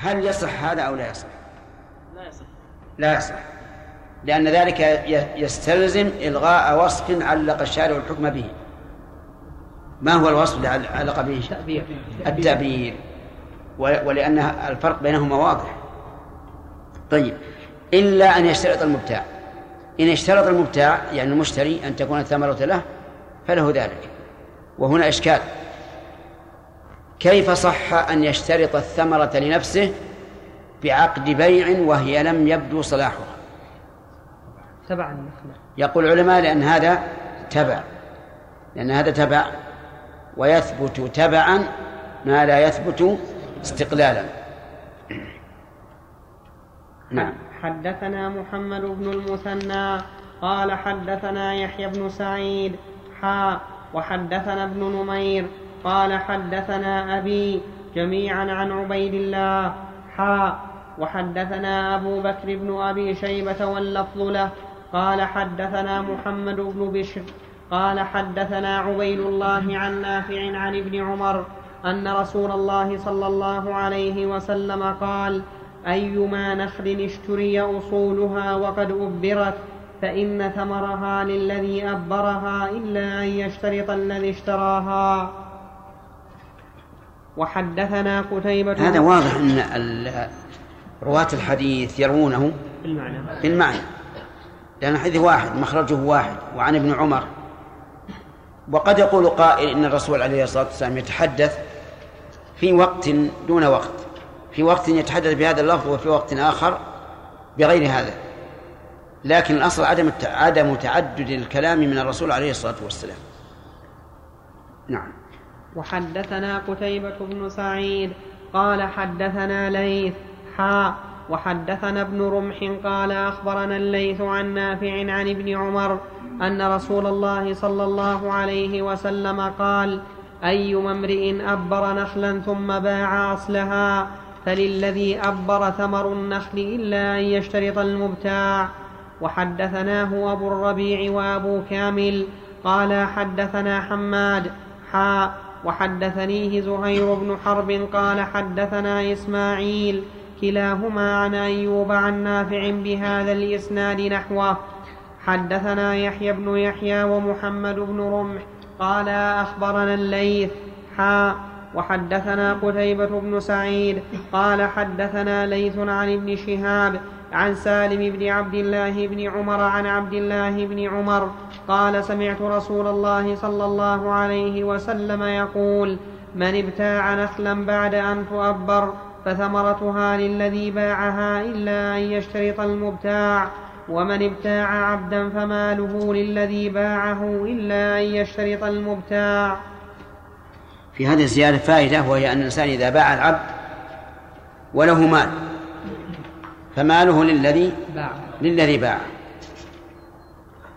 هل يصح هذا أو لا يصح؟ لا يصح. لا يصح. لأن ذلك يستلزم إلغاء وصف علق الشارع الحكم به. ما هو الوصف الذي علق به؟ تأبير التعبير. ولأن الفرق بينهما واضح. طيب. إلا أن يشترط المبتاع. إن اشترط المبتاع يعني المشتري أن تكون الثمرة له فله ذلك. وهنا إشكال. كيف صح أن يشترط الثمرة لنفسه بعقد بيع وهي لم يبدو صلاحها؟ تبع النخلة يقول العلماء لأن هذا تبع لأن هذا تبع ويثبت تبعا ما لا يثبت استقلالا. نعم. حدثنا محمد بن المثنى قال حدثنا يحيى بن سعيد حا وحدثنا ابن نمير قال حدثنا أبي جميعا عن عبيد الله حا وحدثنا أبو بكر بن أبي شيبة واللفظ له قال حدثنا محمد بن بشر قال حدثنا عبيد الله عن نافع عن ابن عمر أن رسول الله صلى الله عليه وسلم قال أيما نخل اشتري أصولها وقد أبرت فإن ثمرها للذي أبرها إلا أن يشترط الذي اشتراها. وحدثنا قتيبة هذا واضح أن رواة الحديث يروونه بالمعنى. بالمعنى. لأن الحديث واحد مخرجه واحد وعن ابن عمر. وقد يقول قائل إن الرسول عليه الصلاة والسلام يتحدث في وقت دون وقت. في وقت يتحدث بهذا اللفظ وفي وقت آخر بغير هذا. لكن الأصل عدم عدم تعدد الكلام من الرسول عليه الصلاة والسلام. نعم. وحدثنا قتيبة بن سعيد قال حدثنا ليث حا وحدثنا ابن رمح قال أخبرنا الليث عن نافع عن ابن عمر أن رسول الله صلى الله عليه وسلم قال أيما امرئ أبر نخلا ثم باع أصلها فللذي أبر ثمر النخل إلا أن يشترط المبتاع. وحدثناه أبو الربيع وأبو كامل قال حدثنا حماد حاء وحدثنيه زهير بن حرب قال حدثنا إسماعيل كلاهما عن أيوب عن نافع بهذا الإسناد نحوه. حدثنا يحيى بن يحيى ومحمد بن رمح قال أخبرنا الليث حا وحدثنا قتيبة بن سعيد قال حدثنا ليث عن ابن شهاب عن سالم بن عبد الله بن عمر عن عبد الله بن عمر قال سمعت رسول الله صلى الله عليه وسلم يقول من ابتاع نخلا بعد أن تؤبر فثمرتها للذي باعها إلا أن يشترط المبتاع. ومن ابتاع عبدا فماله للذي باعه إلا أن يشترط المبتاع. في هذه الزيادة فائدة وهي أن الإنسان إذا باع العبد وله مال فماله للذي باع. للذي باع.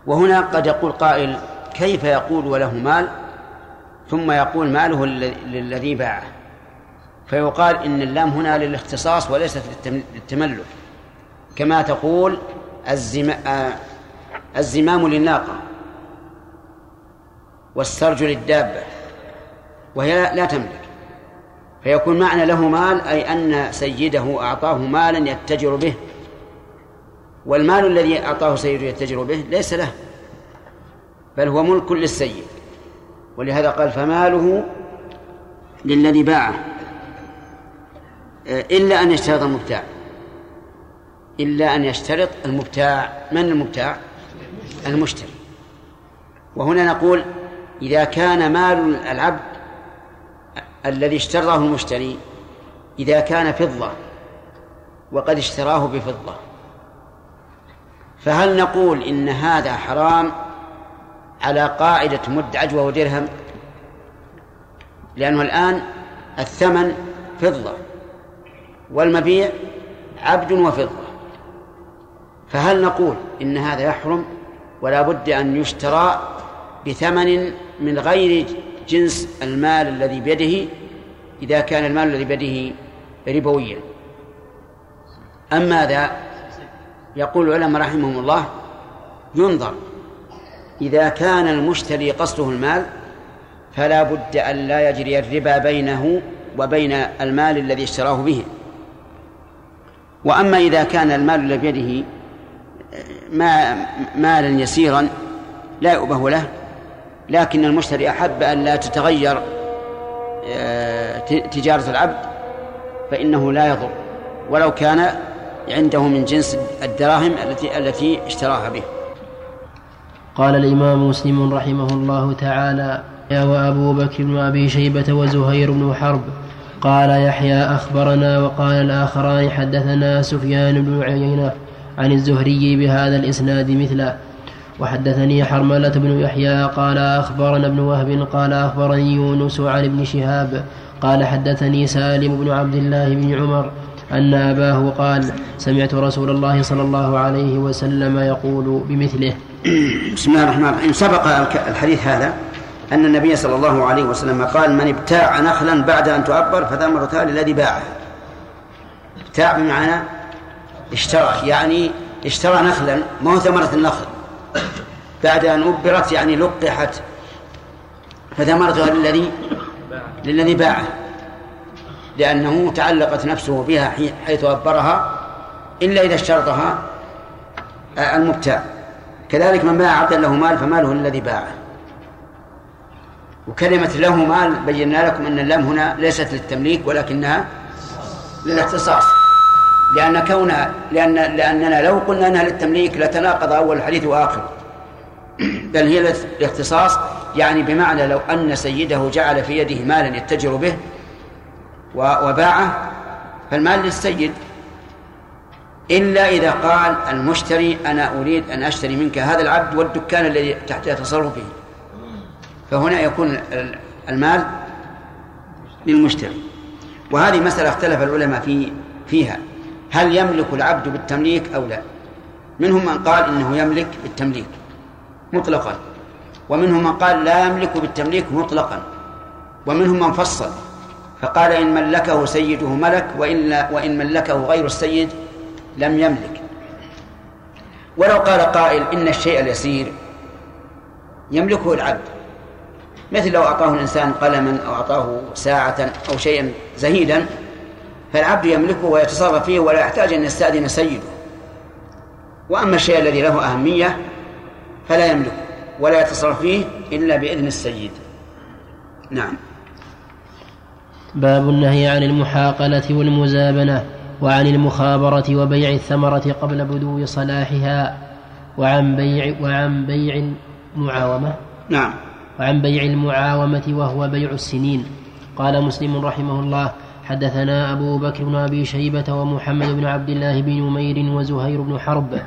وهنا قد يقول قائل كيف يقول وله مال؟ ثم يقول ماله للذي باعه. فيقال إن اللام هنا للاختصاص وليست للتملك. كما تقول الزما الزمام للناقة والسرج للدابة وهي لا تملك. فيكون معنى له مال أي أن سيده أعطاه مالا يتجر به والمال الذي أعطاه سيده يتجر به ليس له بل هو ملك للسيد. ولهذا قال فماله للذي باعه إلا أن يشترط المبتاع. إلا أن يشترط المبتاع. من المبتاع؟ المشتري. وهنا نقول إذا كان مال العبد الذي اشتراه المشتري إذا كان فضة وقد اشتراه بفضة. فهل نقول إن هذا حرام على قاعدة مد عجوة ودرهم لأنه الآن الثمن فضة والمبيع عبد وفضة. فهل نقول إن هذا يحرم ولا بد أن يشترى بثمن من غير جنس المال الذي بيده إذا كان المال الذي بيده ربويا؟ أم ماذا؟ يقول العلماء رحمهم الله ينظر. إذا كان المشتري قصده المال فلا بد أن لا يجري الربا بينه وبين المال الذي اشتراه به. وأما إذا كان المال الذي بيده ما مالا يسيرا لا يؤبه له. لكن المشتري أحب أن لا تتغير آه، تجارة العبد فإنه لا يضر. ولو كان عنده من جنس الدراهم التي التي اشتراها به. قال الإمام مسلم رحمه الله تعالى: يا وأبو بكر بن أبي شيبة وزهير بن حرب. قال يحيى أخبرنا وقال الآخران حدثنا سفيان بن عيينة عن الزهري بهذا الإسناد مثله. وحدثني حرملة بن يحيى قال أخبرنا ابن وهب قال أخبرني يونس عن ابن شهاب. قال حدثني سالم بن عبد الله بن عمر أن أباه قال سمعت رسول الله صلى الله عليه وسلم يقول بمثله. بسم الله الرحمن الرحيم. سبق الحديث هذا أن النبي صلى الله عليه وسلم قال من ابتاع نخلا بعد أن تعبر فثمرتها للذي باعه. ابتاع بمعنى اشترى يعني اشترى نخلا ما هو ثمرة النخل. بعد أن أبرت يعني لقحت فثمرتها للذي للذي باعه. لأنه تعلقت نفسه بها حيث أبرها إلا إذا اشترطها المبتاع. كذلك من باع عبدا له مال فماله للذي باعه. وكلمة له مال بينا لكم أن اللام هنا ليست للتمليك ولكنها للاختصاص. لأن كونها لأن لأننا لو قلنا أنها للتمليك لتناقض أول الحديث وآخره. بل هي الاختصاص يعني بمعنى لو أن سيده جعل في يده مالا يتجر به وباعه فالمال للسيد. إلا إذا قال المشتري أنا أريد أن أشتري منك هذا العبد والدكان الذي تحت تصرفه فهنا يكون المال للمشتري. وهذه مسألة اختلف العلماء في فيها. هل يملك العبد بالتمليك أو لا؟ منهم من قال إنه يملك بالتمليك مطلقا. ومنهم من قال لا يملك بالتمليك مطلقا. ومنهم من فصل. فقال إن ملكه سيده ملك وإن, وإن ملكه غير السيد لم يملك. ولو قال قائل إن الشيء اليسير يملكه العبد. مثل لو أعطاه الإنسان قلما أو أعطاه ساعة أو شيئا زهيدا فالعبد يملكه ويتصرف فيه ولا يحتاج أن يستأذن سيده. وأما الشيء الذي له أهمية فلا يملكه ولا يتصرف فيه إلا بإذن السيد. نعم. باب النهي عن المحاقلة والمزابنة وعن المخابرة وبيع الثمرة قبل بدو صلاحها وعن بيع وعن بيع المعاومة. نعم. وعن بيع المعاومة وهو بيع السنين. قال مسلم رحمه الله حدثنا أبو بكر بن أبي شيبة ومحمد بن عبد الله بن نمير وزهير بن حرب.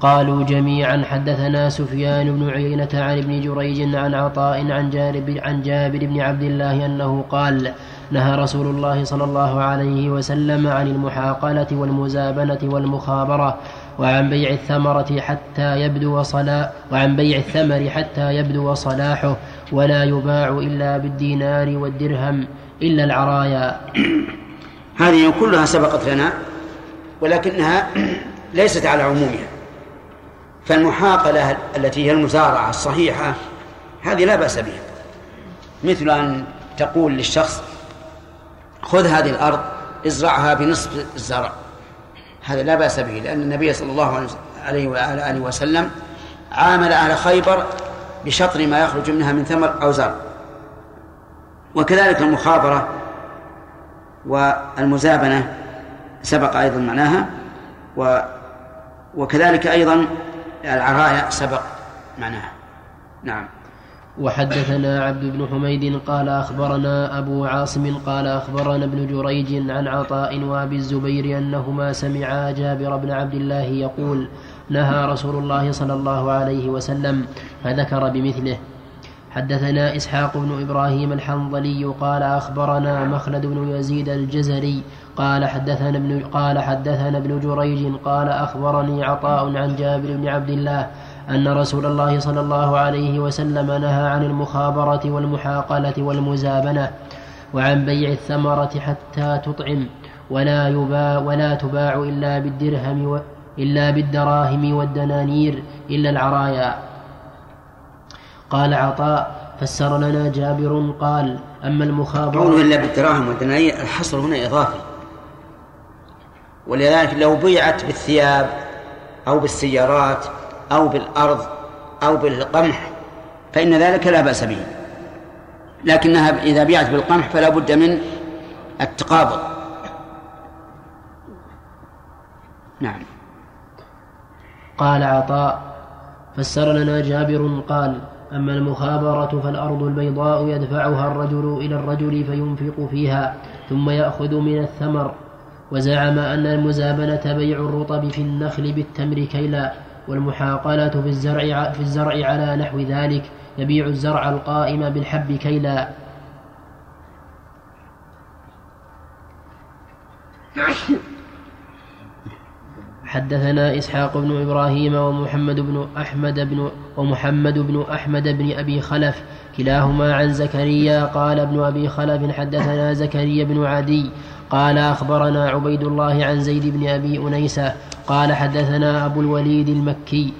قالوا جميعا حدثنا سفيان بن عيينة عن ابن جريج عن عطاء عن جابر, عن جابر بن عبد الله أنه قال نهى رسول الله صلى الله عليه وسلم عن المحاقلة والمزابنة والمخابرة وعن بيع الثمرة حتى يبدو صلاح وعن بيع الثمر حتى يبدو صلاحه ولا يباع إلا بالدينار والدرهم إلا العرايا. هذه كلها سبقت لنا ولكنها ليست على عمومها. فالمحاقلة التي هي المزارعة الصحيحة هذه لا بأس بها. مثل أن تقول للشخص خذ هذه الأرض ازرعها بنصف الزرع. هذا لا بأس به لأن النبي صلى الله عليه وعلى آله وسلم عامل أهل خيبر بشطر ما يخرج منها من ثمر أو زرع. وكذلك المخابرة والمزابنة سبق أيضا معناها و وكذلك أيضا العرايا سبق معناها. نعم. وحدثنا عبد بن حميد قال أخبرنا أبو عاصم قال أخبرنا ابن جريج عن عطاء وأبي الزبير أنهما سمعا جابر بن عبد الله يقول نهى رسول الله صلى الله عليه وسلم فذكر بمثله. حدثنا إسحاق بن إبراهيم الحنظلي قال أخبرنا مخلد بن يزيد الجزري قال حدثنا ابن قال حدثنا ابن جريج قال أخبرني عطاء عن جابر بن عبد الله أن رسول الله صلى الله عليه وسلم نهى عن المخابرة والمحاقلة والمزابنة وعن بيع الثمرة حتى تطعم ولا يباع ولا تباع إلا بالدرهم و إلا بالدراهم والدنانير إلا العرايا. قال عطاء فسر لنا جابر قال أما المخابرة قوله إلا بالدراهم والدنانير الحصر هنا إضافي. ولذلك لو بيعت بالثياب أو بالسيارات أو بالأرض أو بالقمح فإن ذلك لا بأس به. لكنها إذا بيعت بالقمح فلا بد من التقابض. نعم. قال عطاء فسر لنا جابر قال أما المخابرة فالأرض البيضاء يدفعها الرجل إلى الرجل فينفق فيها ثم يأخذ من الثمر. وزعم أن المزابنة بيع الرطب في النخل بالتمر كيلا والمحاقلة في الزرع, في الزرع على نحو ذلك. يبيع الزرع القائم بالحب كيلا حدثنا إسحاق بن إبراهيم ومحمد بن أحمد بن ومحمد بن أحمد بن أبي خلف كلاهما عن زكريا. قال ابن أبي خلف حدثنا زكريا بن عدي. قال أخبرنا عبيد الله عن زيد بن أبي أنيسة قال حدثنا أبو الوليد المكي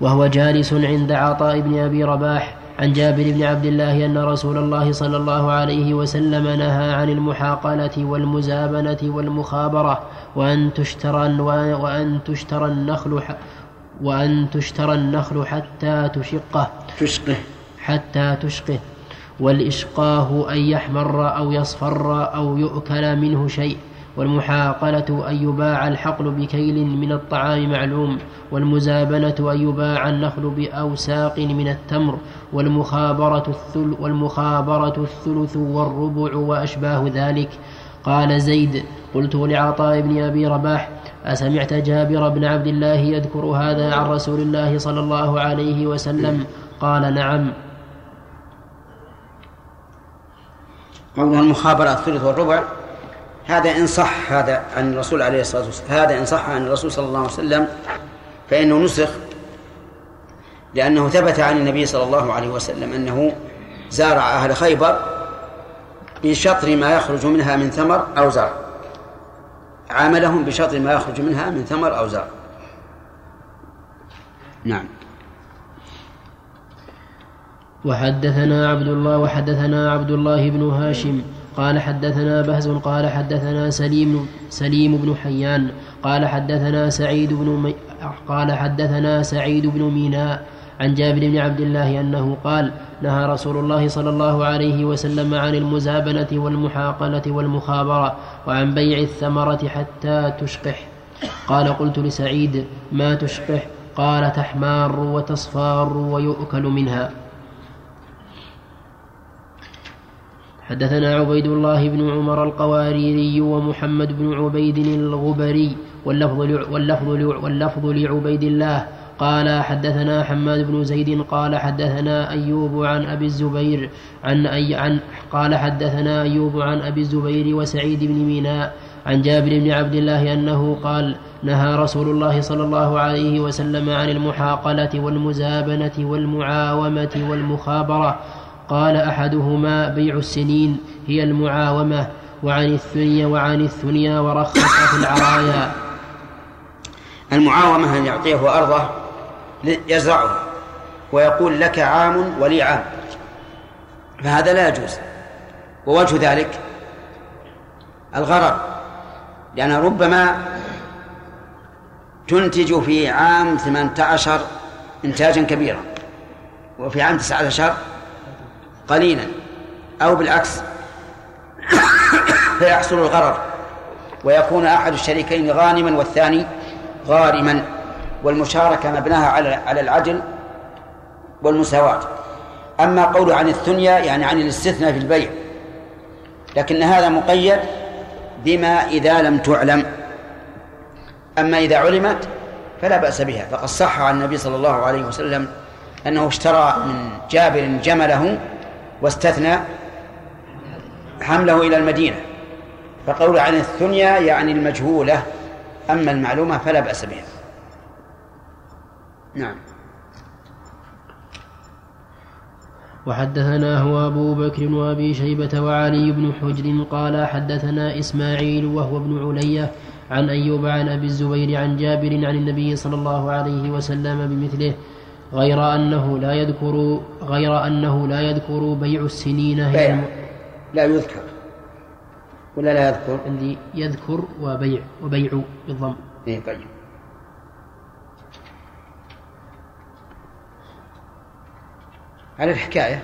وهو جالس عند عطاء بن أبي رباح عن جابر بن عبد الله أن رسول الله صلى الله عليه وسلم نهى عن المحاقلة والمزابنة والمخابرة وأن تشترى وأن تشترى النخل وأن تشترى النخل حتى تشقه. تشقه. حتى تشقه. والإشقاه أن يحمر أو يصفر أو يؤكل منه شيء. والمحاقلة أن يباع الحقل بكيل من الطعام معلوم والمزابنة أن يباع النخل بأوساق من التمر والمخابرة الثل والمخابرة الثلث والربع وأشباه ذلك. قال زيد قلت لعطاء بن أبي رباح أسمعت جابر بن عبد الله يذكر هذا عن رسول الله صلى الله عليه وسلم؟ قال نعم. قوله المخابرة الثلث والربع هذا إن صح هذا عن الرسول عليه الصلاة والسلام هذا إن صح عن الرسول صلى الله عليه وسلم فإنه نسخ لأنه ثبت عن النبي صلى الله عليه وسلم أنه زارع أهل خيبر بشطر ما يخرج منها من ثمر أو زرع. عاملهم بشطر ما يخرج منها من ثمر أو زرع. نعم. وحدثنا عبد الله وحدثنا عبد الله بن هاشم. قال حدثنا بهز قال حدثنا سليم سليم بن حيان قال حدثنا سعيد بن مي قال حدثنا سعيد بن ميناء عن جابر بن عبد الله أنه قال نهى رسول الله صلى الله عليه وسلم عن المزابنة والمحاقلة والمخابرة وعن بيع الثمرة حتى تشقح. قال قلت لسعيد ما تشقح؟ قال تحمار وتصفار ويؤكل منها. حدثنا عبيد الله بن عمر القواريري ومحمد بن عبيد الغبري واللفظ واللفظ واللفظ لعبيد الله. قال حدثنا حماد بن زيد قال حدثنا أيوب عن أبي الزبير عن أي عن قال حدثنا أيوب عن أبي الزبير وسعيد بن ميناء عن جابر بن عبد الله أنه قال نهى رسول الله صلى الله عليه وسلم عن المحاقلة والمزابنة والمعاومة والمخابرة قال أحدهما بيع السنين هي المعاومة وعن الثنيا وعن الثنيا ورخص في العرايا. المعاومة أن يعطيه أرضه يزرعها ويقول لك عام ولي عام. فهذا لا يجوز. ووجه ذلك الغرر. لأن ربما تنتج في عام 18 إنتاجا كبيرا وفي عام 19 قليلا أو بالعكس. فيحصل الغرر ويكون أحد الشريكين غانما والثاني غارما والمشاركة مبناها على على العدل والمساواة. أما قول عن الثنيا يعني عن الاستثناء في البيع. لكن هذا مقيد بما إذا لم تعلم. أما إذا علمت فلا بأس بها. فقد صح عن النبي صلى الله عليه وسلم أنه اشترى من جابر جمله واستثنى حمله إلى المدينة. فقول عن الثنيا يعني المجهولة أما المعلومة فلا بأس بها. نعم. وحدثنا هو أبو بكر وأبي شيبة وعلي بن حجر قال حدثنا إسماعيل وهو ابن علية عن أيوب عن أبي الزبير عن جابر عن النبي صلى الله عليه وسلم بمثله غير أنه لا يذكر غير أنه لا يذكر بيع السنين بيع. لا يذكر. ولا لا يذكر؟ عندي يذكر وبيع وبيع بالضم. إيه طيب. على الحكاية.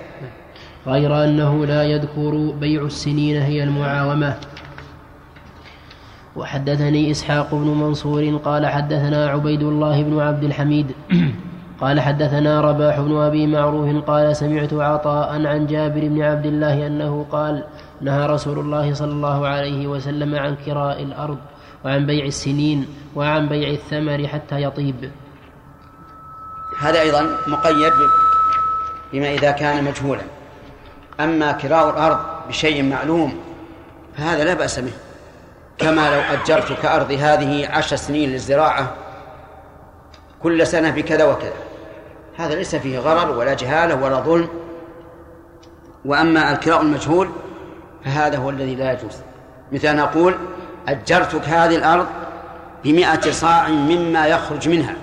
غير أنه لا يذكر بيع السنين هي المعاومة. وحدثني إسحاق بن منصور قال حدثنا عبيد الله بن عبد الحميد. قال حدثنا رباح بن أبي معروف قال سمعت عطاء عن جابر بن عبد الله أنه قال نهى رسول الله صلى الله عليه وسلم عن كراء الأرض وعن بيع السنين وعن بيع الثمر حتى يطيب. هذا أيضا مقيد بما إذا كان مجهولا. أما كراء الأرض بشيء معلوم فهذا لا بأس به. كما لو أجرت كأرض هذه عشر سنين للزراعة كل سنة بكذا وكذا. هذا ليس فيه غرر ولا جهالة ولا ظلم. وأما الكراء المجهول فهذا هو الذي لا يجوز. مثل أن أقول أجرتك هذه الأرض بمئة صاع مما يخرج منها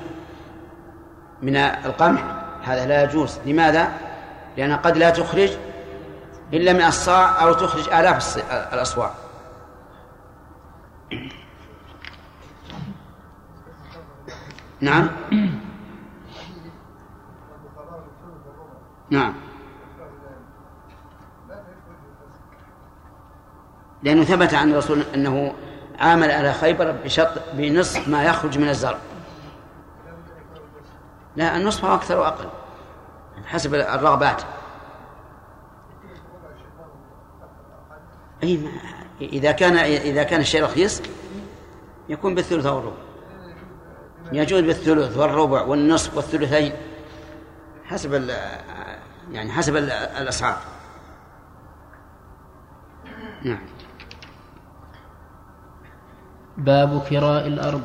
من القمح. هذا لا يجوز. لماذا؟ لأن قد لا تخرج إلا من الصاع أو تخرج آلاف الأصواع. نعم. نعم. لأنه ثبت عن الرسول أنه عامل على خيبر بشط بنصف ما يخرج من الزرع. لا النصف هو أكثر وأقل حسب الرغبات. أي إذا كان إذا كان الشيء رخيص يكون بالثلث أو الربع. يجوز بالثلث والربع والنصف والثلثين حسب يعني حسب الأسعار. نعم. باب كراء الأرض.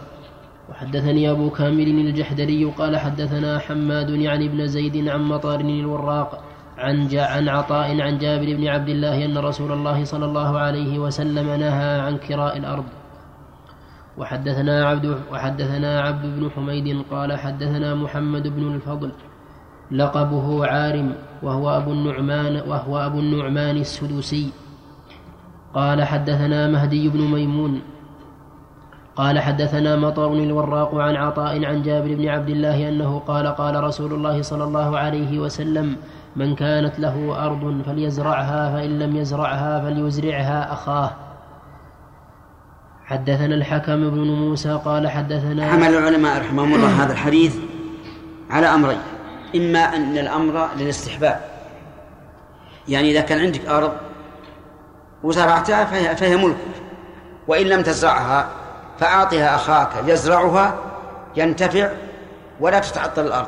وحدثني أبو كامل الجحدري قال حدثنا حماد يعني ابن زيد عن مطار الوراق عن عن عطاء عن جابر بن عبد الله أن رسول الله صلى الله عليه وسلم نهى عن كراء الأرض. وحدثنا عبد وحدثنا عبد بن حميد قال حدثنا محمد بن الفضل لقبه عارم وهو أبو النعمان وهو أبو النعمان السدوسي. قال حدثنا مهدي بن ميمون. قال حدثنا مطر الوراق عن عطاء عن جابر بن عبد الله أنه قال قال رسول الله صلى الله عليه وسلم من كانت له أرض فليزرعها فإن لم يزرعها فليزرعها أخاه. حدثنا الحكم بن موسى قال حدثنا حمل العلماء رحمهم الله هذا الحديث على أمرين. إما أن الأمر للاستحباب. يعني إذا كان عندك أرض وزرعتها فهي, فهي ملكك وإن لم تزرعها فأعطها أخاك يزرعها ينتفع ولا تتعطل الأرض.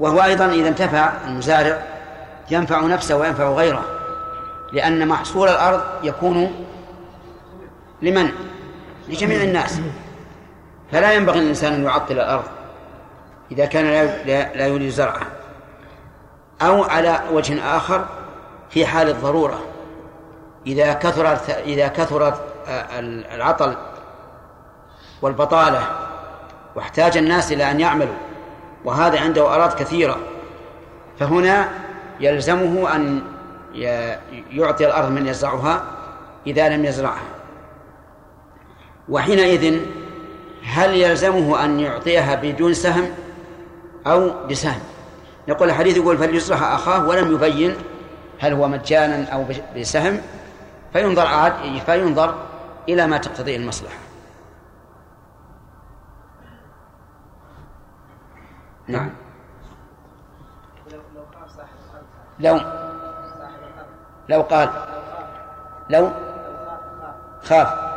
وهو أيضا إذا انتفع المزارع ينفع نفسه وينفع غيره لأن محصول الأرض يكون لمن؟ لجميع الناس. فلا ينبغي للإنسان أن يعطل الأرض. إذا كان لا يريد زرعها أو على وجه آخر في حال الضرورة. إذا كثرت إذا كثرت العطل والبطالة واحتاج الناس إلى أن يعملوا وهذا عنده أراض كثيرة فهنا يلزمه أن يعطي الأرض من يزرعها إذا لم يزرعها. وحينئذ هل يلزمه أن يعطيها بدون سهم؟ أو بسهم يقول الحديث يقول فليصلح أخاه ولم يبين هل هو مجانا أو بسهم فينظر عاد فينظر إلى ما تقتضيه المصلحة. نعم. لو لو قال لو خاف.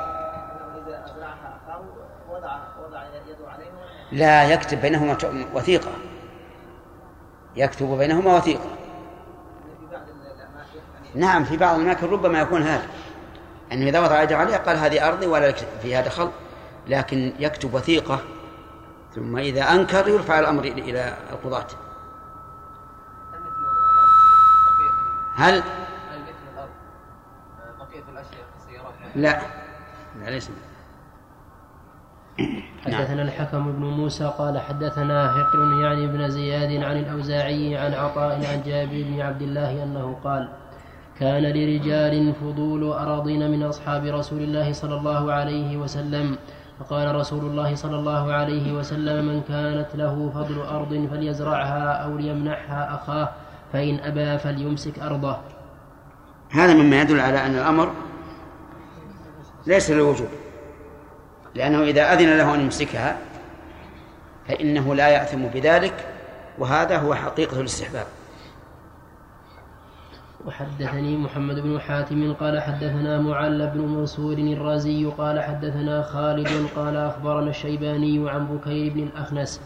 لا يكتب بينهما وثيقة. يكتب بينهما وثيقة. نعم في بعض الأماكن ربما يكون هذا. أنه إذا وضع يده عليها قال هذه أرضي ولا فيها دخل لكن يكتب وثيقة ثم إذا أنكر يرفع الأمر إلى القضاة. هل لا. لا ليس. حدثنا نعم. الحكم بن موسى قال حدثنا هقل يعني بن زياد عن الأوزاعي عن عطاء عن جابر بن عبد الله أنه قال كان لرجال فضول أراضين من أصحاب رسول الله صلى الله عليه وسلم. فقال رسول الله صلى الله عليه وسلم من كانت له فضل أرض فليزرعها أو ليمنحها أخاه فإن أبى فليمسك أرضه. هذا مما يدل على أن الأمر ليس للوجوب. لأنه إذا أذن له أن يمسكها فإنه لا يأثم بذلك وهذا هو حقيقة الاستحباب. وحدثني محمد بن حاتم قال حدثنا معل بن منصور الرازي قال حدثنا خالد قال أخبرنا الشيباني عن بكير بن الأخنس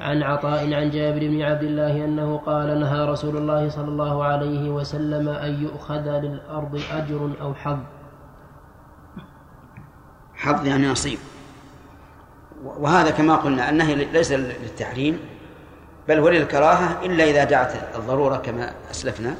عن عطاء عن جابر بن عبد الله أنه قال نهى رسول الله صلى الله عليه وسلم أن يؤخذ للأرض أجر أو حظ. حظ يعني نصيب. وهذا كما قلنا النهي ليس للتحريم بل هو للكراهة إلا إذا دعت الضرورة كما أسلفنا.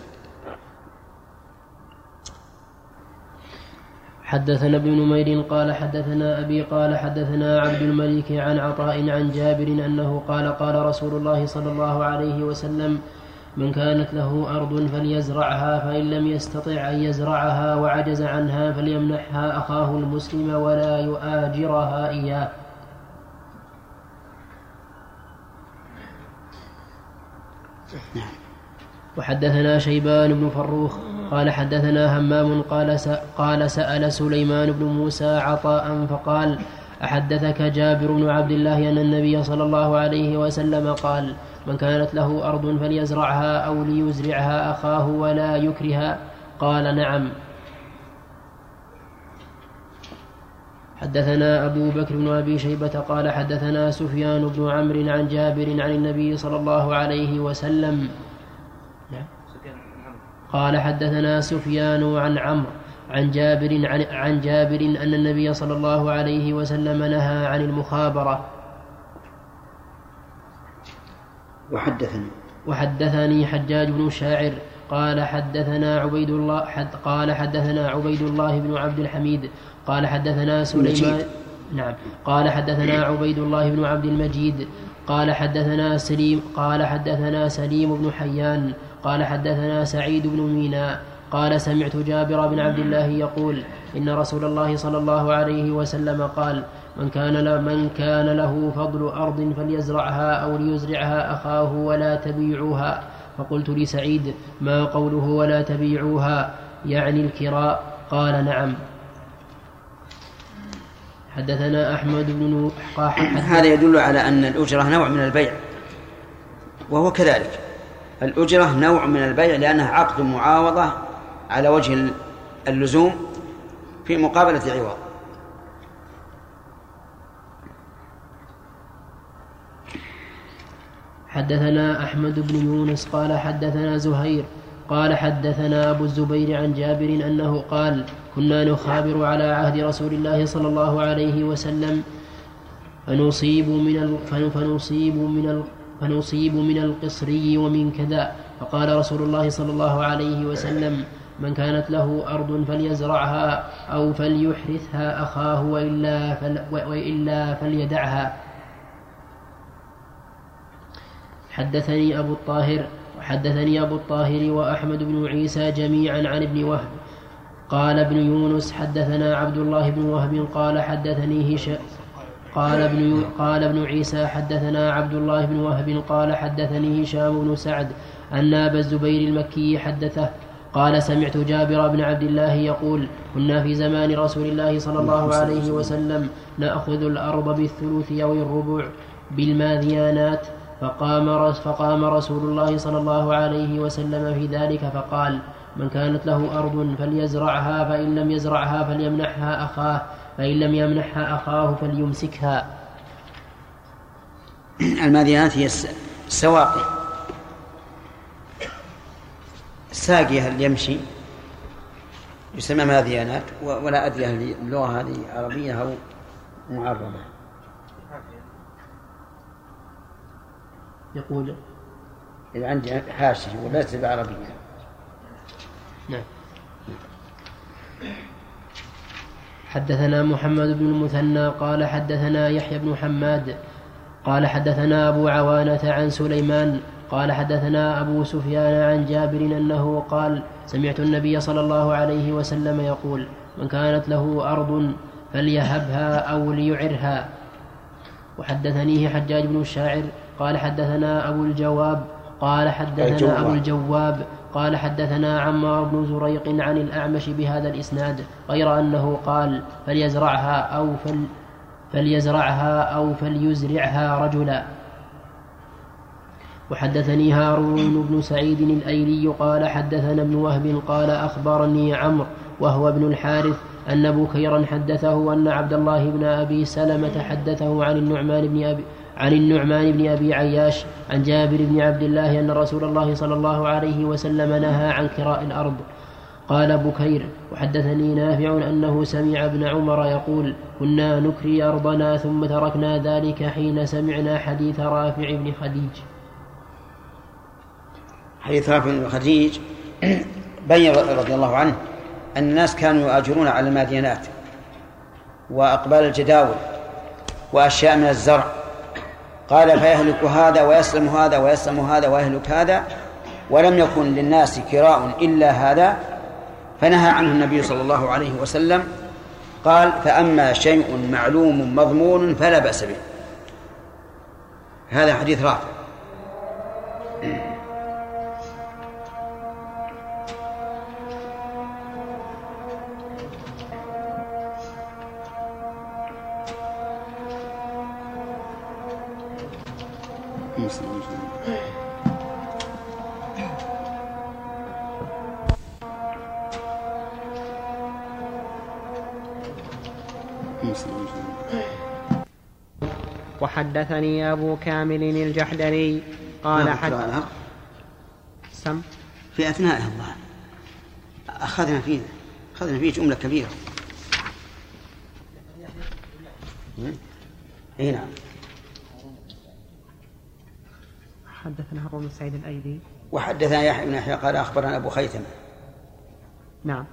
حدثنا ابن نمير قال حدثنا أبي قال حدثنا عبد الملك عن عطاء عن جابر أنه قال قال رسول الله صلى الله عليه وسلم من كانت له أرض فليزرعها فإن لم يستطع أن يزرعها وعجز عنها فليمنحها أخاه المسلم ولا يؤاجرها إياه. وحدثنا شيبان بن فروخ قال حدثنا همام قال قال سأل سليمان بن موسى عطاء فقال أحدثك جابر بن عبد الله أن النبي صلى الله عليه وسلم قال من كانت له أرض فليزرعها أو ليزرعها أخاه ولا يكرها قال نعم حدثنا أبو بكر بن أبي شيبة قال حدثنا سفيان بن عمرو عن جابر عن النبي صلى الله عليه وسلم. قال حدثنا سفيان عن عمرو عن جابر عن, عن جابر أن النبي صلى الله عليه وسلم نهى عن المخابرة. وحدثني. وحدثني حجاج بن الشاعر قال حدثنا عبيد الله حد قال حدثنا عبيد الله بن عبد الحميد قال حدثنا سليمان نعم. قال حدثنا عبيد الله بن عبد المجيد. قال حدثنا سليم قال حدثنا سليم بن حيان. قال حدثنا سعيد بن مينا. قال سمعت جابر بن عبد الله يقول إن رسول الله صلى الله عليه وسلم قال من كان من كان له فضل أرض فليزرعها أو ليزرعها أخاه ولا تبيعوها. فقلت لسعيد ما قوله ولا تبيعوها؟ يعني الكراء. قال نعم. حدثنا أحمد بن هذا يدل على أن الأجرة نوع من البيع وهو كذلك. الأجرة نوع من البيع لأنها عقد معاوضة على وجه اللزوم في مقابلة عوض حدثنا أحمد بن يونس قال حدثنا زهير قال حدثنا أبو الزبير عن جابر أنه قال كنا نخابر على عهد رسول الله صلى الله عليه وسلم فنصيب من فنصيب من فنصيب من القصري ومن كذا. فقال رسول الله صلى الله عليه وسلم من كانت له أرض فليزرعها أو فليحرثها أخاه وإلا, فل وإلا فليدعها. حدثني أبو الطاهر وحدثني أبو الطاهر وأحمد بن عيسى جميعا عن ابن وهب. قال ابن يونس حدثنا عبد الله بن وهب قال حدثني هشام قال ابن قال ابن عيسى حدثنا عبد الله بن وهب قال حدثني هشام بن سعد أن أبا الزبير المكي حدثه. قال سمعت جابر بن عبد الله يقول كنا في زمان رسول الله صلى الله عليه وسلم نأخذ الأرض بالثلث أو الربع بالماذيانات فقام فقام رسول الله صلى الله عليه وسلم في ذلك فقال من كانت له أرض فليزرعها فإن لم يزرعها فليمنحها أخاه فإن لم يمنحها أخاه فليمسكها. الماذيانات هي السواقي. الساقية اللي يمشي؟ يسمى ماذيانات ولا أدري هل اللغة هذه عربية أو معربة. يقول إذا عندي حاشية وليست بعربية نعم. حدثنا محمد بن المثنى قال حدثنا يحيى بن حماد قال حدثنا أبو عوانة عن سليمان قال حدثنا أبو سفيان عن جابر أنه قال سمعت النبي صلى الله عليه وسلم يقول من كانت له أرض فليهبها أو ليعرها. وحدثنيه حجاج بن الشاعر قال حدثنا أبو الجواب قال حدثنا أبو الجواب قال حدثنا عمار بن زريق عن الأعمش بهذا الإسناد غير أنه قال فليزرعها أو فل فليزرعها أو فليزرعها رجلا. وحدثني هارون بن سعيد الأيلي قال حدثنا ابن وهب قال أخبرني عمرو وهو ابن الحارث أن بكيرا حدثه أن عبد الله بن أبي سلمة حدثه عن النعمان بن أبي عن النعمان بن أبي عياش عن جابر بن عبد الله أن رسول الله صلى الله عليه وسلم نهى عن كراء الأرض. قال بكير وحدثني نافع أنه سمع ابن عمر يقول كنا نكري أرضنا ثم تركنا ذلك حين سمعنا حديث رافع بن خديج. حديث رافع بن خديج بين رضي الله عنه أن الناس كانوا يؤاجرون على المادينات وأقبال الجداول وأشياء من الزرع. قال فيهلك هذا ويسلم هذا ويسلم هذا ويهلك هذا ولم يكن للناس كراء إلا هذا. فنهى عنه النبي صلى الله عليه وسلم قال فأما شيء معلوم مضمون فلا بأس به. هذا حديث رافع. وحدثني أبو كامل الجحدري قال نعم، حد. سم. في أثنائها الظاهر أخذنا فيه أخذنا فيه جملة كبيرة. اي نعم. حدثنا هارون بن سعيد الأيدي. وحدثنا يحيى بن يحيى قال أخبرنا أبو خيثمة. نعم.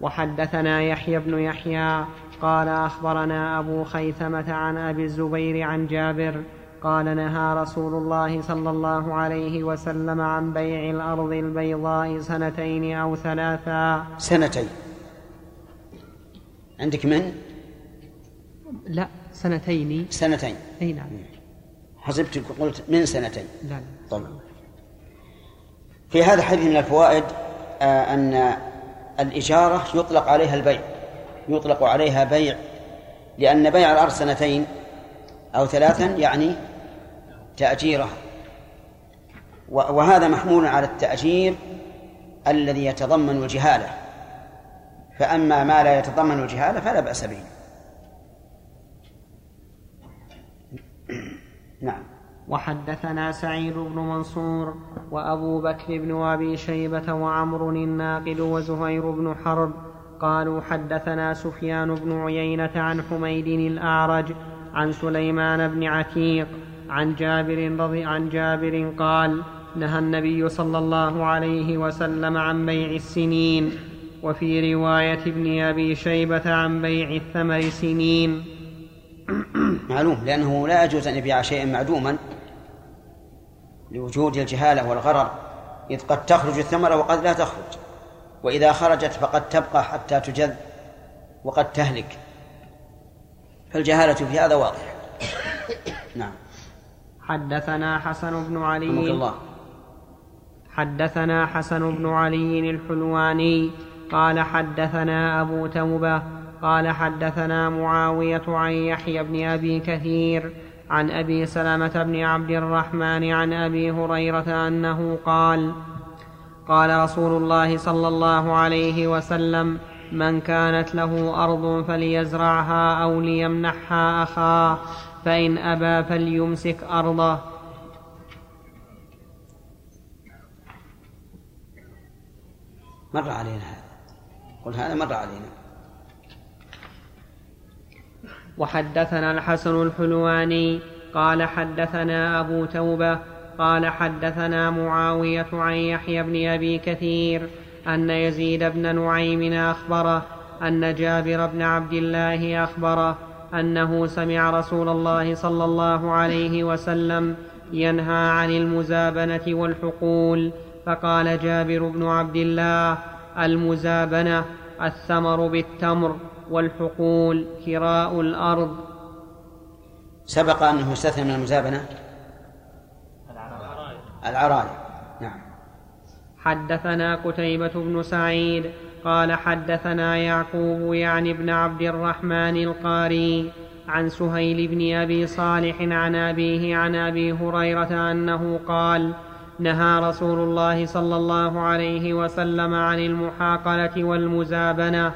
وحدثنا يحيى بن يحيى قال أخبرنا أبو خيثمة عن أبي الزبير عن جابر قال نهى رسول الله صلى الله عليه وسلم عن بيع الأرض البيضاء سنتين أو ثلاثا. سنتين. عندك من؟ لا سنتين. سنتين. أي نعم. حسبتك قلت من سنتين. لا لا. طبعا في هذا الحديث من الفوائد آه، أن الإجارة يطلق عليها البيع. يطلق عليها بيع لأن بيع الأرض سنتين أو ثلاثا يعني تأجيرها. وهذا محمول على التأجير الذي يتضمن الجهالة. فأما ما لا يتضمن الجهالة فلا بأس به. نعم. وحدثنا سعيد بن منصور وأبو بكر بن أبي شيبة وعمر الناقد وزهير بن حرب قالوا حدثنا سفيان بن عيينة عن حميد الأعرج عن سليمان بن عتيق عن جابر رضي عن جابر قال نهى النبي صلى الله عليه وسلم عن بيع السنين. وفي رواية ابن أبي شيبة عن بيع الثمر سنين. معلوم لأنه لا يجوز أن يبيع شيئا معدوما لوجود الجهالة والغرر إذ قد تخرج الثمرة وقد لا تخرج. وإذا خرجت فقد تبقى حتى تجذ وقد تهلك. فالجهالة في هذا واضح. نعم. حدثنا حسن بن علي. الله. حدثنا حسن بن علي الحلواني. قال حدثنا أبو توبة. قال حدثنا معاوية عن يحيى بن أبي كثير عن أبي سلمة بن عبد الرحمن عن أبي هريرة أنه قال قال رسول الله صلى الله عليه وسلم من كانت له أرض فليزرعها أو ليمنحها أخاه فإن أبى فليمسك أرضه. مر علينا هذا. قل هذا مر علينا. وحدثنا الحسن الحلواني قال حدثنا أبو توبة قال حدثنا معاوية عن يحيى بن أبي كثير أن يزيد بن نعيم أخبره أن جابر بن عبد الله أخبره أنه سمع رسول الله صلى الله عليه وسلم ينهى عن المزابنة والحقول فقال جابر بن عبد الله المزابنة الثمر بالتمر والحقول كراء الأرض. سبق أنه استثنى من المزابنة؟ العرايا نعم. حدثنا قتيبة بن سعيد قال حدثنا يعقوب يعني ابن عبد الرحمن القاري عن سهيل بن أبي صالح عن أبيه عن أبي هريرة أنه قال نهى رسول الله صلى الله عليه وسلم عن المحاقلة والمزابنة.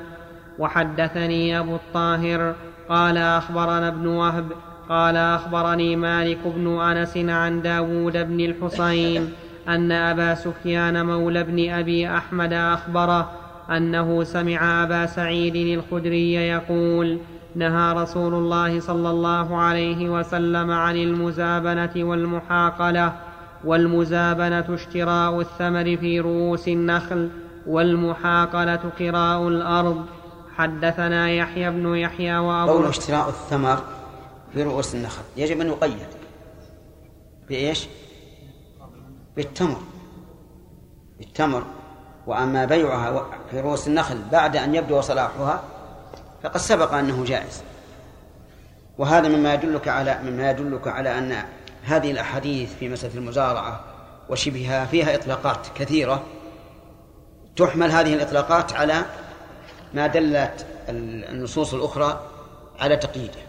وحدثني أبو الطاهر قال أخبرنا ابن وهب قال أخبرني مالك بن أنس عن داود بن الحصين أن أبا سفيان مولى بن أبي أحمد أخبره أنه سمع أبا سعيد الخدري يقول نهى رسول الله صلى الله عليه وسلم عن المزابنة والمحاقلة والمزابنة اشتراء الثمر في رؤوس النخل والمحاقلة قراء الأرض. حدثنا يحيى بن يحيى وأبو قول اشتراء الثمر في رؤوس النخل. يجب أن يقيد بإيش؟ بالتمر. بالتمر. وأما بيعها في رؤوس النخل بعد أن يبدو صلاحها فقد سبق أنه جائز. وهذا مما يدلك على مما يدلك على أن هذه الأحاديث في مسألة المزارعة وشبهها فيها إطلاقات كثيرة. تحمل هذه الإطلاقات على ما دلت النصوص الأخرى على تقييده.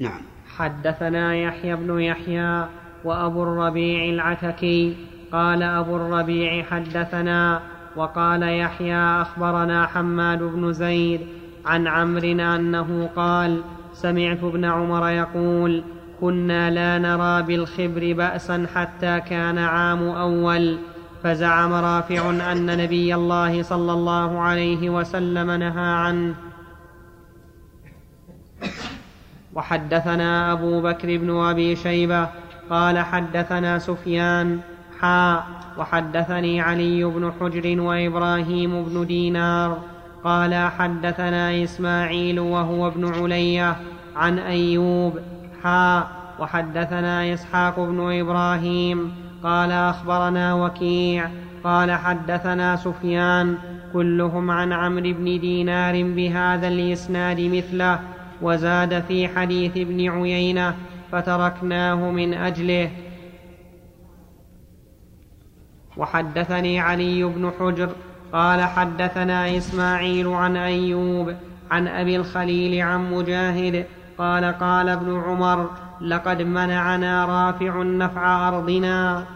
نعم. حدثنا يحيى بن يحيى وأبو الربيع العتكي قال أبو الربيع حدثنا وقال يحيى أخبرنا حماد بن زيد عن عمرو أنه قال سمعت ابن عمر يقول كنا لا نرى بالخبر بأسا حتى كان عام أول فزعم رافع أن نبي الله صلى الله عليه وسلم نهى عنه. وحدثنا أبو بكر بن أبي شيبة قال حدثنا سفيان حاء وحدثني علي بن حجر وإبراهيم بن دينار قال حدثنا إسماعيل وهو ابن علية عن أيوب حاء وحدثنا إسحاق بن إبراهيم قال أخبرنا وكيع قال حدثنا سفيان كلهم عن عمرو بن دينار بهذا الإسناد مثله وزاد في حديث ابن عيينة فتركناه من أجله. وحدثني علي بن حجر قال حدثنا إسماعيل عن أيوب عن أبي الخليل عن مجاهد قال قال ابن عمر لقد منعنا رافع نفع أرضنا.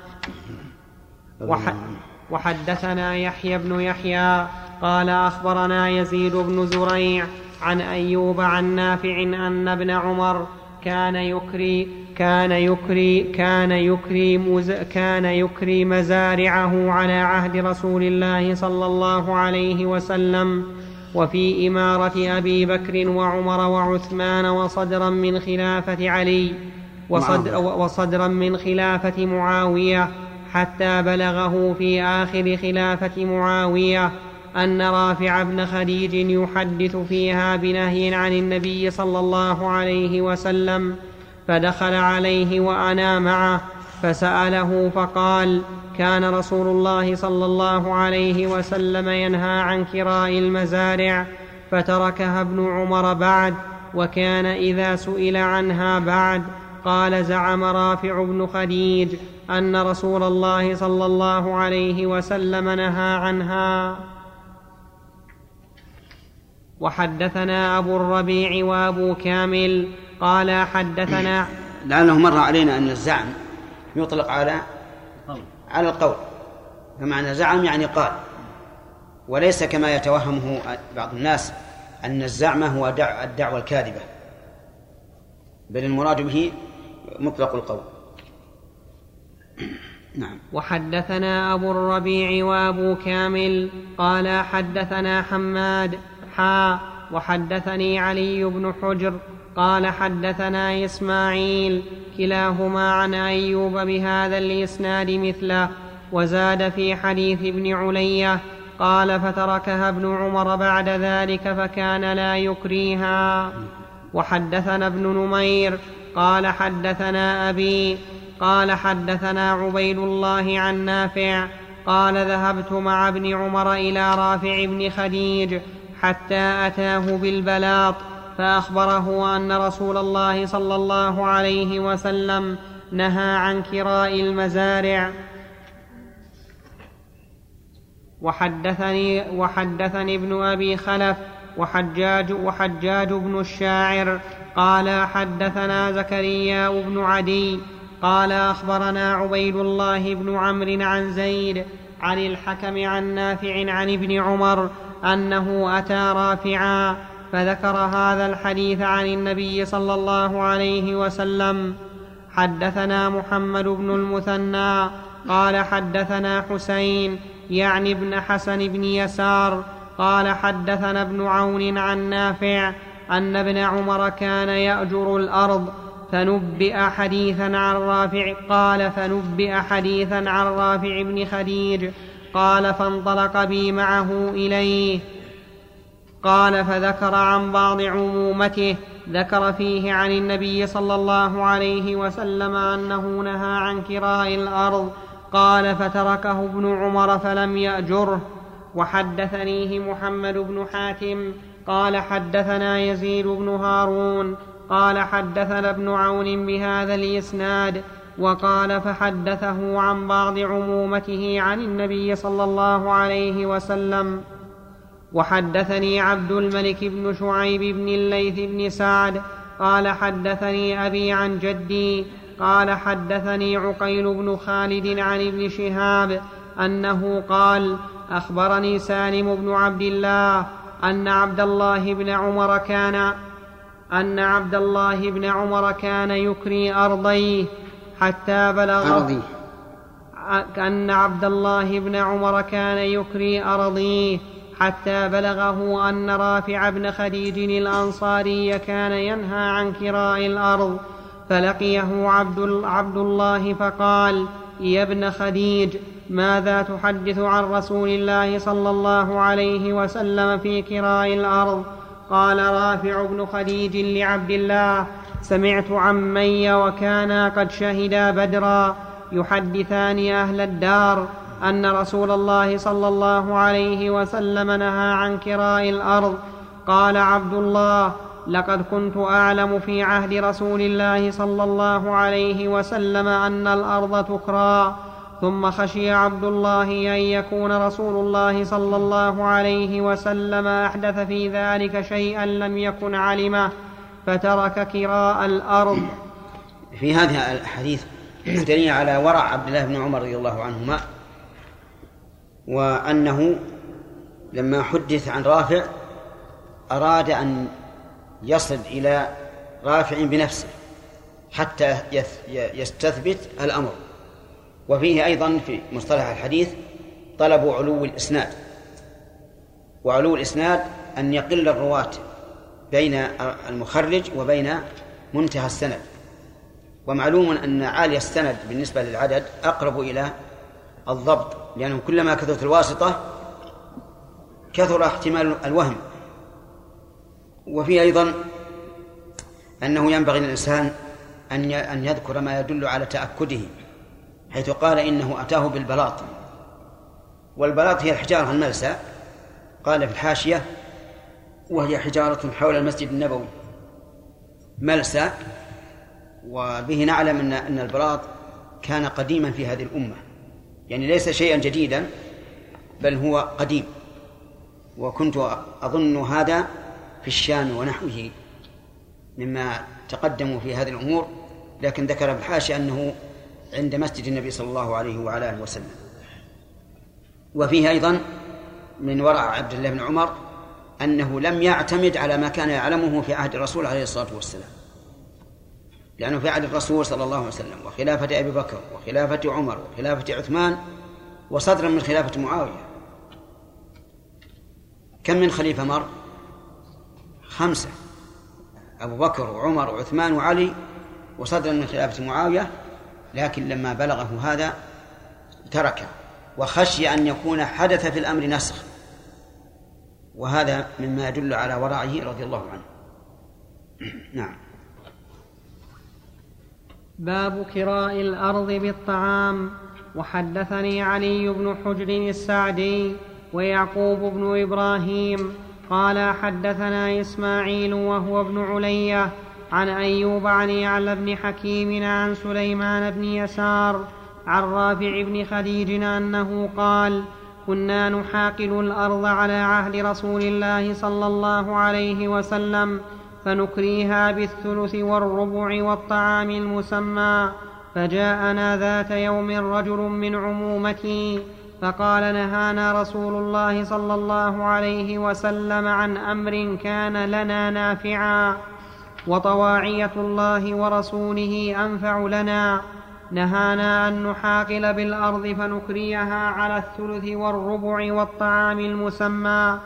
وحدثنا يحيى بن يحيى قال أخبرنا يزيد بن زريع عن أيوب عن نافع أن ابن عمر كان يكري كان يكري كان يكري مز كان يكري مزارعه على عهد رسول الله صلى الله عليه وسلم وفي إمارة أبي بكر وعمر وعثمان وصدرا من خلافة علي وصدر وصدرا من خلافة معاوية حتى بلغه في آخر خلافة معاوية أن رافع بن خديج يحدث فيها بنهي عن النبي صلى الله عليه وسلم فدخل عليه وأنا معه فسأله فقال كان رسول الله صلى الله عليه وسلم ينهى عن كراء المزارع فتركها ابن عمر بعد وكان إذا سئل عنها بعد قال زعم رافع بن خديج أن رسول الله صلى الله عليه وسلم نهى عنها. وحدثنا أبو الربيع وأبو كامل قال حدثنا لعله مر علينا أن الزعم يطلق على على القول. فمعنى زعم يعني قال. وليس كما يتوهمه بعض الناس أن الزعم هو دع الدعوة الكاذبة. بل المراد به مطلق القول. نعم. وحدثنا أبو الربيع وأبو كامل قال حدثنا حماد حا وحدثني علي بن حجر قال حدثنا إسماعيل كلاهما عن أيوب بهذا الإسناد مثله وزاد في حديث ابن علية قال فتركها ابن عمر بعد ذلك فكان لا يكريها وحدثنا ابن نمير قال حدثنا أبي قال حدثنا عبيد الله عن نافع قال ذهبت مع ابن عمر إلى رافع بن خديج حتى أتاه بالبلاط فأخبره أن رسول الله صلى الله عليه وسلم نهى عن كراء المزارع. وحدثني وحدثني ابن أبي خلف وحجاج وحجاج بن الشاعر قال حدثنا زكريا بن عدي قال أخبرنا عبيد الله بن عمرو عن زيد عن الحكم عن نافع عن ابن عمر أنه أتى رافعا فذكر هذا الحديث عن النبي صلى الله عليه وسلم. حدثنا محمد بن المثنى قال حدثنا حسين يعني ابن حسن بن يسار قال حدثنا ابن عون عن نافع أن ابن عمر كان يأجر الأرض فنبئ حديثا عن رافع قال فنبئ حديثا عن رافع بن خديج قال فانطلق بي معه إليه. قال فذكر عن بعض عمومته. ذكر فيه عن النبي صلى الله عليه وسلم أنه نهى عن كراء الأرض. قال فتركه ابن عمر فلم يأجره. وحدثنيه محمد بن حاتم. قال حدثنا يزيد بن هارون. قال حدثنا ابن عون بهذا الإسناد. وقال فحدثه عن بعض عمومته عن النبي صلى الله عليه وسلم وحدثني عبد الملك بن شعيب بن الليث بن سعد قال حدثني أبي عن جدي قال حدثني عقيل بن خالد عن ابن شهاب أنه قال أخبرني سالم بن عبد الله أن عبد الله بن عمر كان أن عبد الله بن عمر كان يكري أرضيه حتى بلغ أرضي. أن عبد الله بن عمر كان يكري أرضيه حتى بلغه أن رافع بن خديج الأنصاري كان ينهى عن كراء الأرض. فلقيه عبد, عبد الله فقال يا ابن خديج ماذا تحدث عن رسول الله صلى الله عليه وسلم في كراء الأرض؟ قال رافع بن خديج لعبد الله سمعت عمي وكانا قد شهدا بدرا يحدثان أهل الدار أن رسول الله صلى الله عليه وسلم نهى عن كراء الأرض. قال عبد الله لقد كنت أعلم في عهد رسول الله صلى الله عليه وسلم أن الأرض تكرى. ثم خشي عبد الله أن يكون رسول الله صلى الله عليه وسلم أحدث في ذلك شيئا لم يكن علمه فترك كراء الأرض. في هذه الاحاديث دليل على ورع عبد الله بن عمر رضي الله عنهما وأنه لما حدث عن رافع أراد أن يصل إلى رافع بنفسه حتى يستثبت الأمر. وفيه أيضا في مصطلح الحديث طلب علو الإسناد وعلو الإسناد أن يقل الرواة بين المخرج وبين منتهى السند. ومعلوم أن عالي السند بالنسبة للعدد أقرب إلى الضبط لأنه كلما كثرت الواسطة كثر احتمال الوهم. وفيه أيضا أنه ينبغي للإنسان أن أن يذكر ما يدل على تأكده حيث قال إنه أتاه بالبلاط. والبلاط هي الحجارة الملسى قال في الحاشية وهي حجارة حول المسجد النبوي. ملسى وبه نعلم أن أن البلاط كان قديما في هذه الأمة. يعني ليس شيئا جديدا بل هو قديم. وكنت أظن هذا في الشام ونحوه مما تقدموا في هذه الأمور لكن ذكر في الحاشية أنه عند مسجد النبي صلى الله عليه وعلى آله وسلم. وفيه أيضا من ورع عبد الله بن عمر أنه لم يعتمد على ما كان يعلمه في عهد الرسول عليه الصلاة والسلام. لأنه في عهد الرسول صلى الله عليه وسلم وخلافة أبي بكر وخلافة عمر وخلافة عثمان وصدرا من خلافة معاوية. كم من خليفة مر؟ خمسة. أبو بكر وعمر وعثمان وعلي وصدرا من خلافة معاوية لكن لما بلغه هذا تركه. وخشي أن يكون حدث في الأمر نسخ. وهذا مما يدل على ورعه رضي الله عنه. نعم. باب كراء الأرض بالطعام. وحدثني علي بن حجر السعدي ويعقوب بن إبراهيم. قال حدثنا إسماعيل وهو ابن علية عن أيوب عن يعلى بن حكيم عن سليمان بن يسار عن رافع بن خديج أنه قال كنا نحاقل الأرض على عهد رسول الله صلى الله عليه وسلم فنكريها بالثلث والربع والطعام المسمى. فجاءنا ذات يوم رجل من عمومتي فقال نهانا رسول الله صلى الله عليه وسلم عن أمر كان لنا نافعا وطواعية الله ورسوله أنفع لنا. نهانا أن نحاقل بالأرض فنكريها على الثلث والربع والطعام المسمى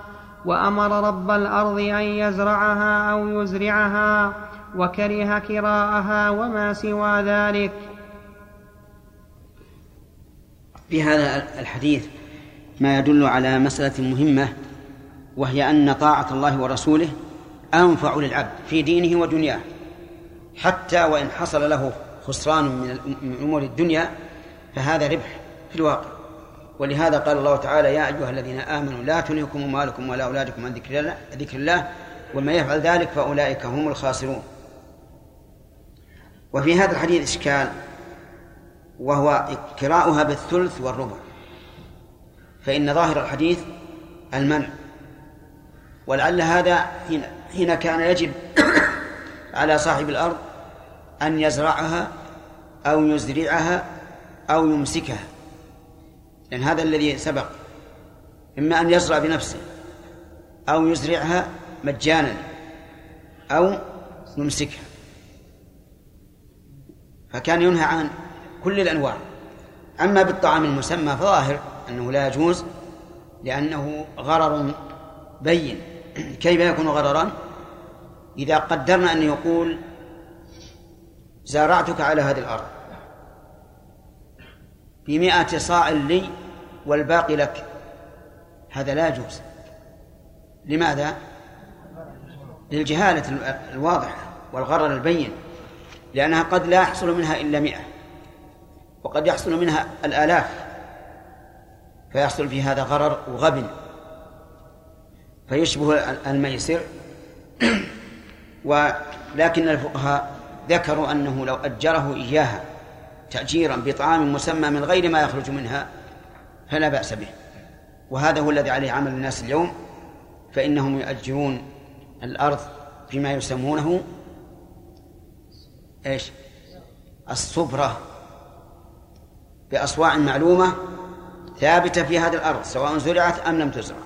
وأمر رب الأرض أن يزرعها أو يزرعها وكره كراءها وما سوى ذلك. في هذا الحديث ما يدل على مسألة مهمة وهي أن طاعة الله ورسوله أنفع للعبد في دينه ودنياه حتى وإن حصل له خسران من أمور الدنيا فهذا ربح في الواقع. ولهذا قال الله تعالى يا أيها الذين آمنوا لا تلهكم أموالكم ولا أولادكم عن ذكر الله, ذكر الله ومن يفعل ذلك فأولئك هم الخاسرون. وفي هذا الحديث إشكال وهو كراؤها بالثلث والربع. فإن ظاهر الحديث المنع. ولعل هذا حين كان يجب على صاحب الأرض أن يزرعها أو يزرعها أو يمسكها. لأن هذا الذي سبق. إما أن يزرع بنفسه أو يزرعها مجانا أو يمسكها. فكان ينهى عن كل الأنواع. أما بالطعام المسمى فظاهر أنه لا يجوز لأنه غرر بين. كيف يكون غررا؟ إذا قدرنا أن يقول زارعتك على هذه الأرض. بمئة صاع لي والباقي لك. هذا لا يجوز. لماذا؟ للجهالة الواضحة والغرر البين لأنها قد لا يحصل منها إلا مئة وقد يحصل منها الآلاف فيحصل في هذا غرر وغبن. فيشبه الميسر. ولكن الفقهاء ذكروا أنه لو أجره إياها. تأجيرا بطعام مسمى من غير ما يخرج منها فلا بأس به. وهذا هو الذي عليه عمل الناس اليوم فإنهم يؤجرون الأرض بما يسمونه إيش؟ الصبرة بأصواع معلومة ثابتة في هذه الأرض سواء زرعت أم لم تزرع.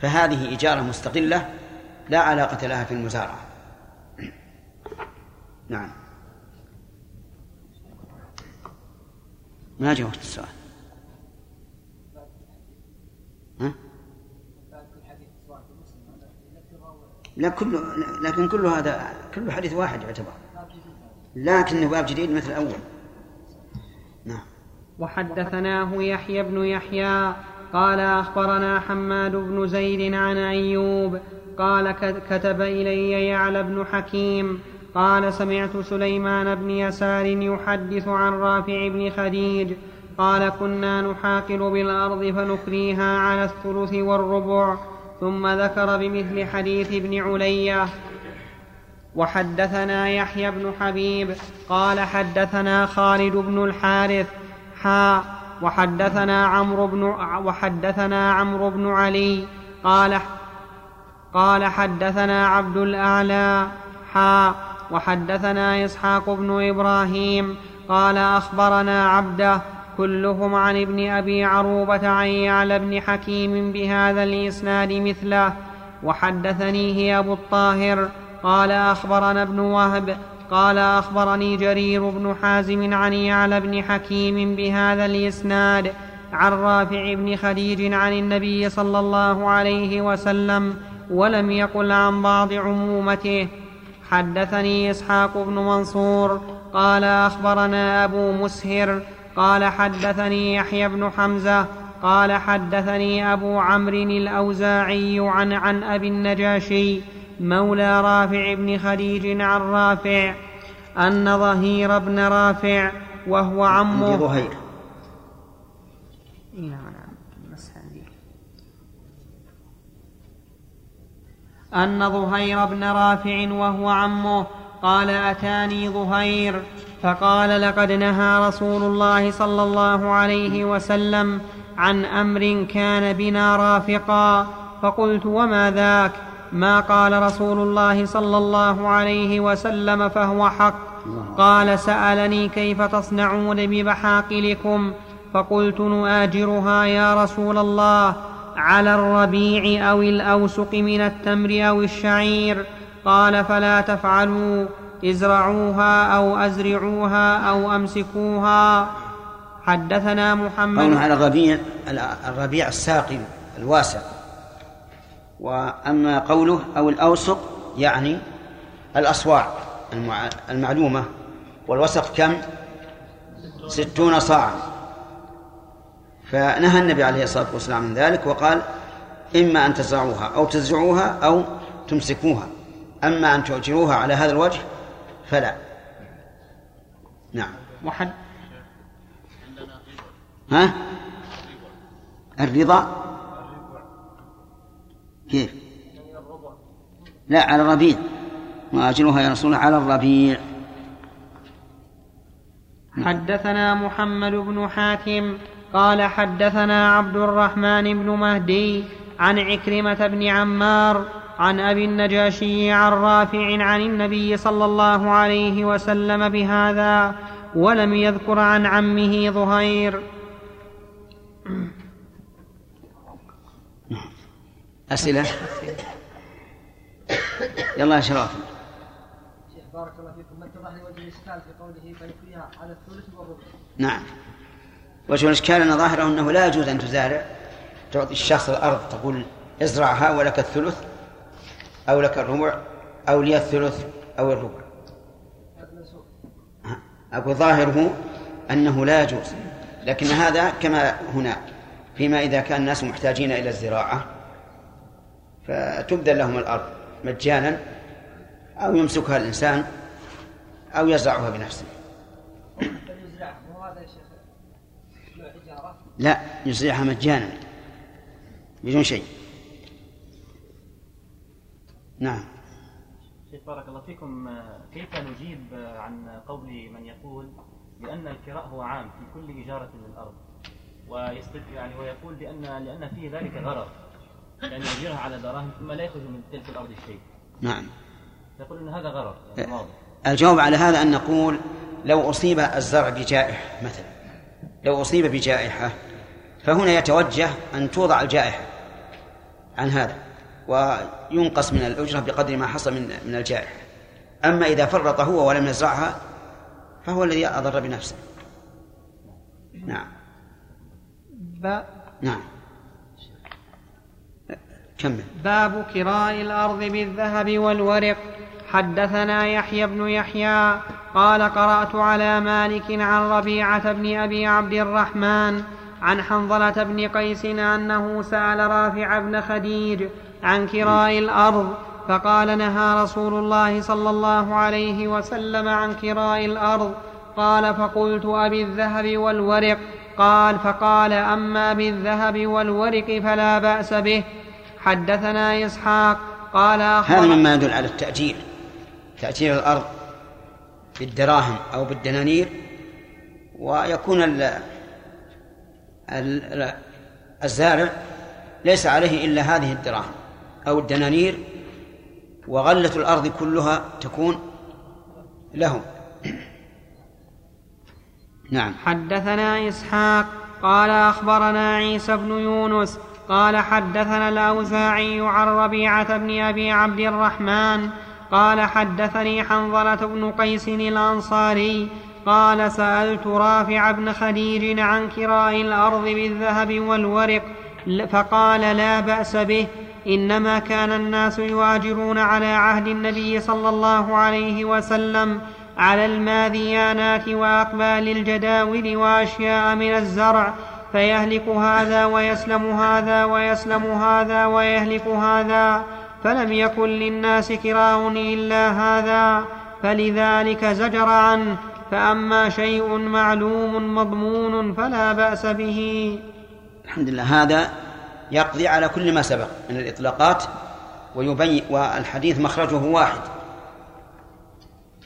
فهذه إجارة مستقلة لا علاقة لها في المزارعة. نعم. ما جاوبت السؤال. ها؟ لا كله لكن كل هذا كله حديث واحد يعتبر. لكنه باب جديد مثل الأول. نعم. وحدثناه يحيى بن يحيى قال أخبرنا حماد بن زيد عن أيوب قال كتب إلي يعلى بن حكيم قال سمعت سليمان بن يسار يحدث عن رافع بن خديج قال كنا نحاقل بالأرض فنكريها على الثلث والربع ثم ذكر بمثل حديث ابن علية. وحدثنا يحيى بن حبيب قال حدثنا خالد بن الحارث. حا. وحدثنا عمرو بن وحدثنا عمرو بن علي قال قال حدثنا عبد الأعلى. حا. وحدثنا إسحاق بن إبراهيم قال أخبرنا عبده كلهم عن ابن أبي عروبة عن يعلى بن حكيم بهذا الإسناد مثله وحدثنيه أبو الطاهر قال أخبرنا ابن وهب قال أخبرني جرير بن حازم عن يعلى بن حكيم بهذا الإسناد عن رافع بن خديج عن النبي صلى الله عليه وسلم ولم يقل عن بعض عمومته. حدثني إسحاق بن منصور قال أخبرنا أبو مسهر قال حدثني يحيى بن حمزة قال حدثني أبو عمرو الأوزاعي عن عن أبي النجاشي مولى رافع بن خديج عن رافع أن ظهير بن رافع وهو عمه ظهير. أن ظهير بن رافع وهو عمه قال أتاني ظهير فقال لقد نهى رسول الله صلى الله عليه وسلم عن أمر كان بنا رافقا فقلت وما ذاك؟ ما قال رسول الله صلى الله عليه وسلم فهو حق. قال سألني كيف تصنعون بمحاقلكم فقلت نؤاجرها يا رسول الله. على الربيع أو الأوسق من التمر أو الشعير. قال فلا تفعلوا ازرعوها أو أزرعوها أو أمسكوها. حدثنا محمد على الربيع الربيع الساقي الواسع. وأما قوله أو الأوسق يعني الأصواع المعلومة. والوسق كم؟ ستون صاعا. فنهى النبي عليه الصلاة والسلام من ذلك وقال إما أن تزرعوها أو تزرعوها أو تمسكوها أما أن تؤجروها على هذا الوجه فلا. نعم. وحد ها؟ الرضا؟ كيف؟ لا على الربيع. وأجرها يا رسول الله على الربيع. حدثنا محمد بن حاتم قال حدثنا عبد الرحمن بن مهدي عن عكرمة بن عمار عن أبي النجاشي عن رافع عن النبي صلى الله عليه وسلم بهذا ولم يذكر عن عمه ظهير. أسئلة؟ يلا يا شراف. شيخ بارك الله فيكم. ما اتضح لي وجه الإشكال في قوله فيكفيها على الثلث والربع؟ نعم. وجه الإشكال أن ظاهره أنه لا يجوز أن تزارع. تعطي الشخص الأرض تقول ازرعها ولك الثلث أو لك الربع أو لي الثلث أو الربع. أقول ظاهره أنه لا يجوز. لكن هذا كما هنا فيما إذا كان الناس محتاجين إلى الزراعة فتبذل لهم الأرض مجانا أو يمسكها الإنسان أو يزرعها بنفسه. لا يزرعها مجانا بدون شيء. نعم. شيخ بارك الله فيكم كيف نجيب عن قول من يقول بأن الكراء هو عام في كل إجارة للأرض ويستد يعني ويقول بأن لأن فيه ذلك غرض يعني يجيرها على دراهم ثم لا يخرج من تلك الأرض شيء. نعم. يقول أن هذا غرض يعني واضح. الجواب على هذا أن نقول لو أصيب الزرع بجائحة مثلا لو أصيب بجائحة فهنا يتوجه أن توضع الجائحة عن هذا وينقص من الأجرة بقدر ما حصل من من الجائحة. أما إذا فرط هو ولم يزرعها فهو الذي أضر بنفسه. نعم. ب... نعم. كمل. باب كراء الأرض بالذهب والورق. حدثنا يحيى بن يحيى قال قرأت على مالك عن ربيعة بن أبي عبد الرحمن عن حنظلة بن قيس أنه سأل رافع بن خديج عن كراء الأرض فقال نهى رسول الله صلى الله عليه وسلم عن كراء الأرض. قال فقلت أبي الذهب والورق. قال فقال أما بالذهب والورق فلا بأس به. حدثنا إسحاق قال هذا مما يدل على التأجير تأجير الأرض بالدراهم أو بالدنانير ويكون الزارع ليس عليه إلا هذه الدراهم أو الدنانير وغلة الأرض كلها تكون له نعم. حدثنا إسحاق قال أخبرنا عيسى بن يونس قال حدثنا الأوزاعي عن ربيعة بن أبي عبد الرحمن قال حدثني حنظلة بن قيس الأنصاري قال سألت رافع بن خديج عن كراء الأرض بالذهب والورق فقال لا بأس به إنما كان الناس يواجرون على عهد النبي صلى الله عليه وسلم على الماذيانات وأقبال الجداول وأشياء من الزرع فيهلك هذا ويسلم هذا ويسلم هذا ويهلك هذا فلم يكن للناس كراء إلا هذا فلذلك زجر عنه فأما شيء معلوم مضمون فلا بأس به. الحمد لله هذا يقضي على كل ما سبق من الإطلاقات ويبين والحديث مخرجه واحد.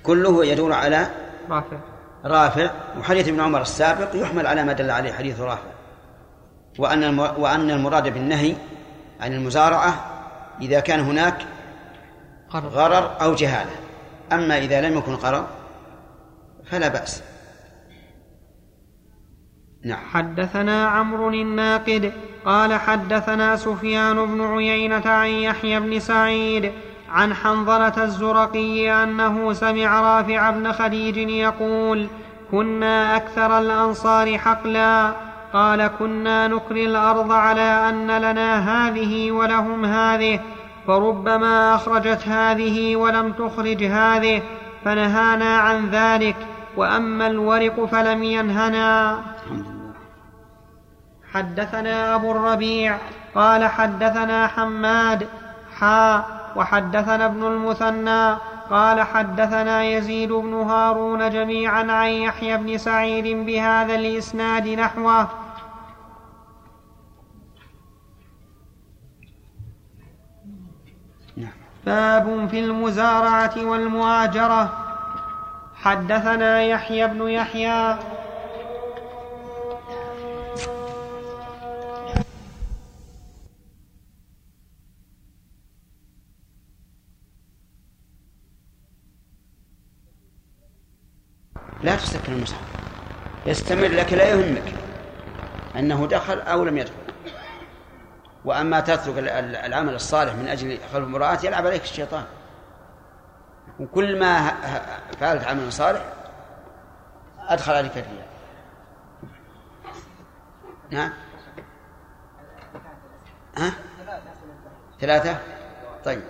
كله يدور على رافع. رافع وحديث ابن عمر السابق يحمل على ما دل عليه حديث رافع. وأن وأن المراد بالنهي عن المزارعة إذا كان هناك غرر أو جهالة. أما إذا لم يكن غرر فلا بأس. نعم. حدثنا عمرو الناقد قال حدثنا سفيان بن عيينة عن يحيى بن سعيد عن حنظلة الزرقي أنه سمع رافع بن خديج يقول كنا أكثر الأنصار حقلا. قال كنا نكري الأرض على أن لنا هذه ولهم هذه. فربما أخرجت هذه ولم تخرج هذه. فنهانا عن ذلك. وأما الورق فلم ينهنا. حدثنا أبو الربيع قال حدثنا حماد حا وحدثنا ابن المثنى قال حدثنا يزيد بن هارون جميعا عن يحيى بن سعيد بهذا الإسناد نحوه. نعم. باب في المزارعة والمؤاجرة. حدثنا يحيى بن يحيى. لا تسكن المصحف يستمر لك لا يهمك. أنه دخل أو لم يدخل. وأما تترك العمل الصالح من أجل خلف المرأة يلعب عليك الشيطان. وكل ما فعلت عمل صالح أدخل عليك الرياء نعم ها؟ ثلاثة طيب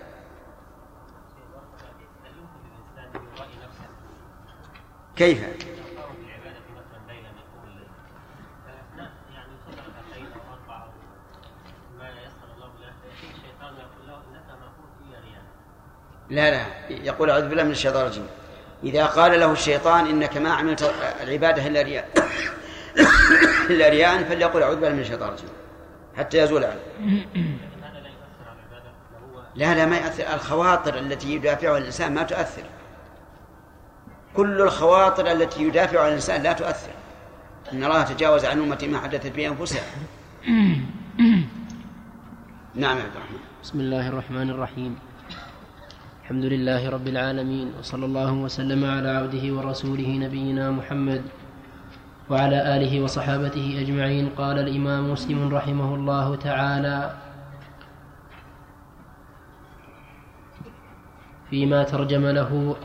كيف؟ لا لا يقول أعوذ بالله من الشيطان الرجيم. إذا قال له الشيطان إنك ما عملت العبادة إلا رياء إلا رياء فليقول أعوذ بالله من الشيطان الرجيم حتى يزول عنه. لا لا ما يأثر الخواطر التي يدافعها الإنسان ما تؤثر. كل الخواطر التي يدافعها الإنسان لا تؤثر. إن الله تجاوز عن أمتي ما حدثت به أنفسها. نعم يا عبد الرحمن. بسم الله الرحمن الرحيم. الحمد لله رب العالمين وصلى الله وسلم على عبده ورسوله نبينا محمد وعلى آله وصحابته أجمعين. قال الإمام مسلم رحمه الله تعالى فيما ترجم له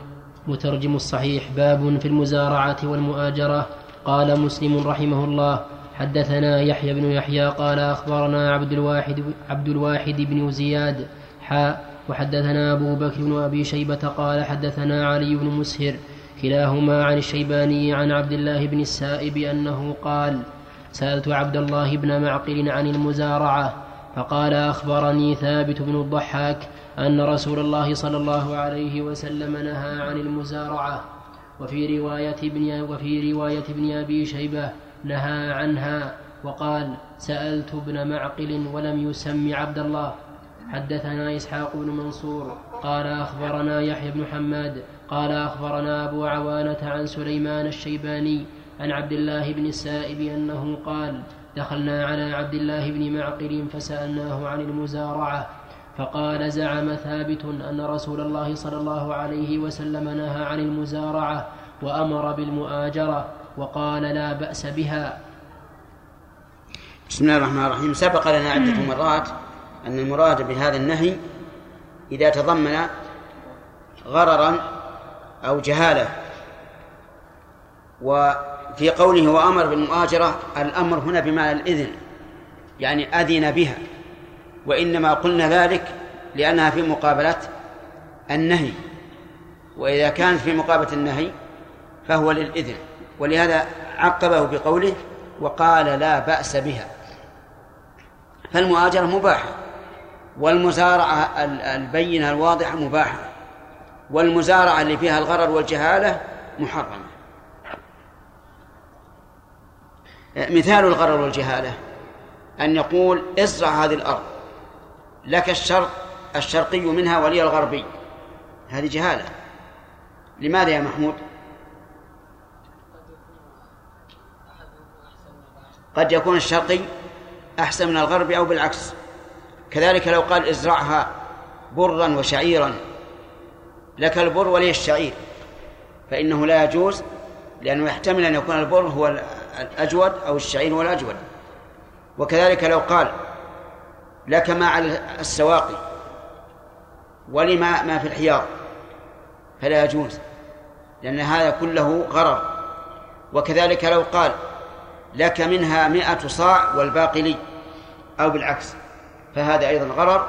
مترجم الصحيح باب في المزارعة والمؤاجرة. قال مسلم رحمه الله حدثنا يحيى بن يحيى قال أخبرنا عبد الواحد عبد الواحد بن زياد حاء وحدثنا أبو بكر بن أبي شيبة قال حدثنا علي بن مسهر كلاهما عن الشيباني عن عبد الله بن السائب أنه قال سألت عبد الله بن معقل عن المزارعة فقال أخبرني ثابت بن الضحاك أن رسول الله صلى الله عليه وسلم نهى عن المزارعة وفي رواية ابن وفي رواية ابن أبي شيبة نهى عنها وقال سألت ابن معقل ولم يسم عبد الله. حدثنا إسحاق بن منصور قال أخبرنا يحيى بن حماد قال أخبرنا أبو عوانة عن سليمان الشيباني عن عبد الله بن السائب أنه قال دخلنا على عبد الله بن معقل فسألناه عن المزارعة فقال زعم ثابت أن رسول الله صلى الله عليه وسلم نهى عن المزارعة وأمر بالمؤاجرة وقال لا بأس بها. بسم الله الرحمن الرحيم. سبق لنا عدة مرات أن المراد بهذا النهي إذا تضمن غررا أو جهالة. وفي قوله وأمر بالمؤاجرة الأمر هنا بمعنى الإذن يعني أذن بها. وإنما قلنا ذلك لأنها في مقابلة النهي. وإذا كانت في مقابلة النهي فهو للإذن. ولهذا عقبه بقوله وقال لا بأس بها. فالمؤاجرة مباحة. والمزارعة البينة الواضحة مباحة والمزارعة اللي فيها الغرر والجهالة محرمة. مثال الغرر والجهالة أن يقول ازرع هذه الأرض لك الشرق الشرقي منها ولي الغربي. هذه جهالة. لماذا يا محمود؟ قد يكون الشرقي أحسن من الغربي أو بالعكس. كذلك لو قال ازرعها برا وشعيرا لك البر ولي الشعير فإنه لا يجوز لأنه يحتمل أن يكون البر هو الأجود أو الشعير هو الأجود. وكذلك لو قال لك ما على السواقي ولما ما في الحياض فلا يجوز لأن هذا كله غرر. وكذلك لو قال لك منها مئة صاع والباقي لي أو بالعكس. فهذا أيضا غرر.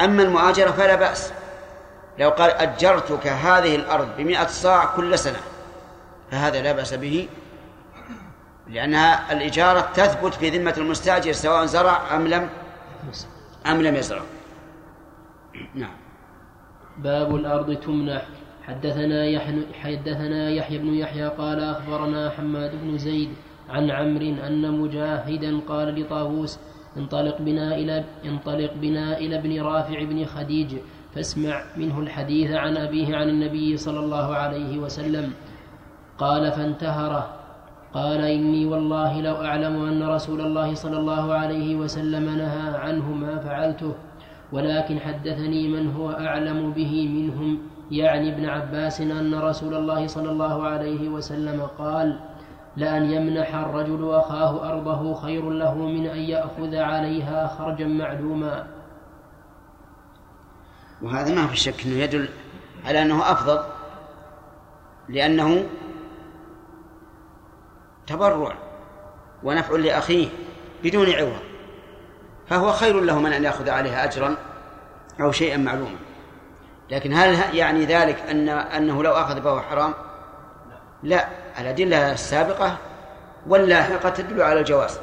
أما المؤاجرة فلا بأس. لو قال أجرتك هذه الأرض بمئة صاع كل سنة فهذا لا بأس به لأنها الإجارة تثبت في ذمة المستأجر سواء زرع أم لم أم لم يزرع. نعم. باب الأرض تمنح. حدثنا يحيى حدثنا يحيى بن يحيى قال أخبرنا حماد بن زيد عن عمرو أن مجاهدا قال لطاووس انطلق بنا إلى انطلق بنا إلى ابن رافع بن خديج فاسمع منه الحديث عن أبيه عن النبي صلى الله عليه وسلم. قال فانتهره قال إني والله لو أعلم أن رسول الله صلى الله عليه وسلم نهى عنه ما فعلته ولكن حدثني من هو أعلم به منهم يعني ابن عباس أن رسول الله صلى الله عليه وسلم قال لأن يمنح الرجل أخاه أرضه خير له من أن يأخذ عليها خرجا معلوما وهذا ما في شك أنه يدل على أنه أفضل لأنه تبرع ونفع لأخيه بدون عوض فهو خير له من أن يأخذ عليها أجرا أو شيئا معلوما. لكن هل يعني ذلك أن أنه لو أخذ فهو حرام؟ لا. الأدلة السابقة واللاحقة تدل على الجواز.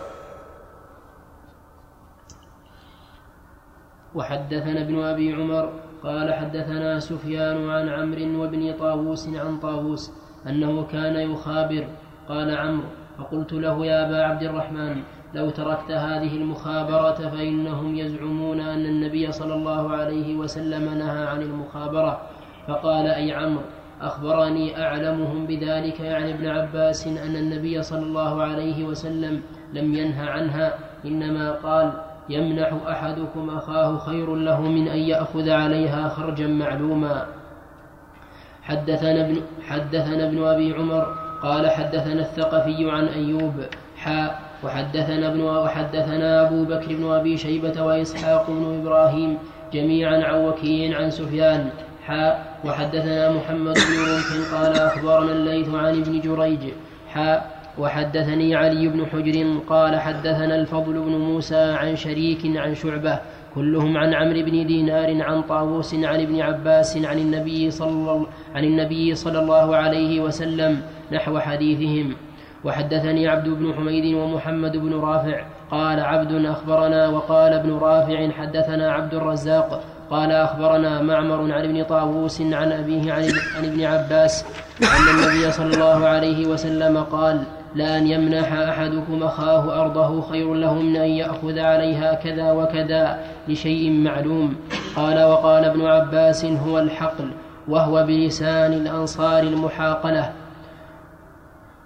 وحدثنا ابن أبي عمر قال حدثنا سفيان عن عمرو وابن طاووس عن طاووس أنه كان يخابر. قال عمرو فقلت له يا أبا عبد الرحمن لو تركت هذه المخابرة فإنهم يزعمون أن النبي صلى الله عليه وسلم نهى عن المخابرة. فقال أي عمرو أخبرني أعلمهم بذلك يعني ابن عباس أن النبي صلى الله عليه وسلم لم ينه عنها إنما قال يمنح أحدكم أخاه خير له من أن يأخذ عليها خرجا معلوما. حدثنا ابن, حدثنا ابن أبي عمر قال حدثنا الثقفي عن أيوب حاء وحدثنا ابن وحدثنا أبو بكر بن أبي شيبة وإسحاق بن إبراهيم جميعا عن وكيع عن سفيان حاء وحدثنا محمد بن رمح قال أخبرنا الليث عن ابن جريج حاء وحدثني علي بن حجر قال حدثنا الفضل بن موسى عن شريك عن شعبة كلهم عن عمرو بن دينار عن طاووس عن ابن عباس عن النبي صلى عن النبي صلى الله عليه وسلم نحو حديثهم. وحدثني عبد بن حميد ومحمد بن رافع قال عبد أخبرنا وقال ابن رافع حدثنا عبد الرزاق قال أخبرنا معمر عن ابن طاووس عن أبيه عن, ابن عباس أن النبي صلى الله عليه وسلم قال لأن يمنح أحدكم أخاه أرضه خير له من أن يأخذ عليها كذا وكذا لشيء معلوم. قال وقال ابن عباس هو الحقل وهو بلسان الأنصار المحاقلة.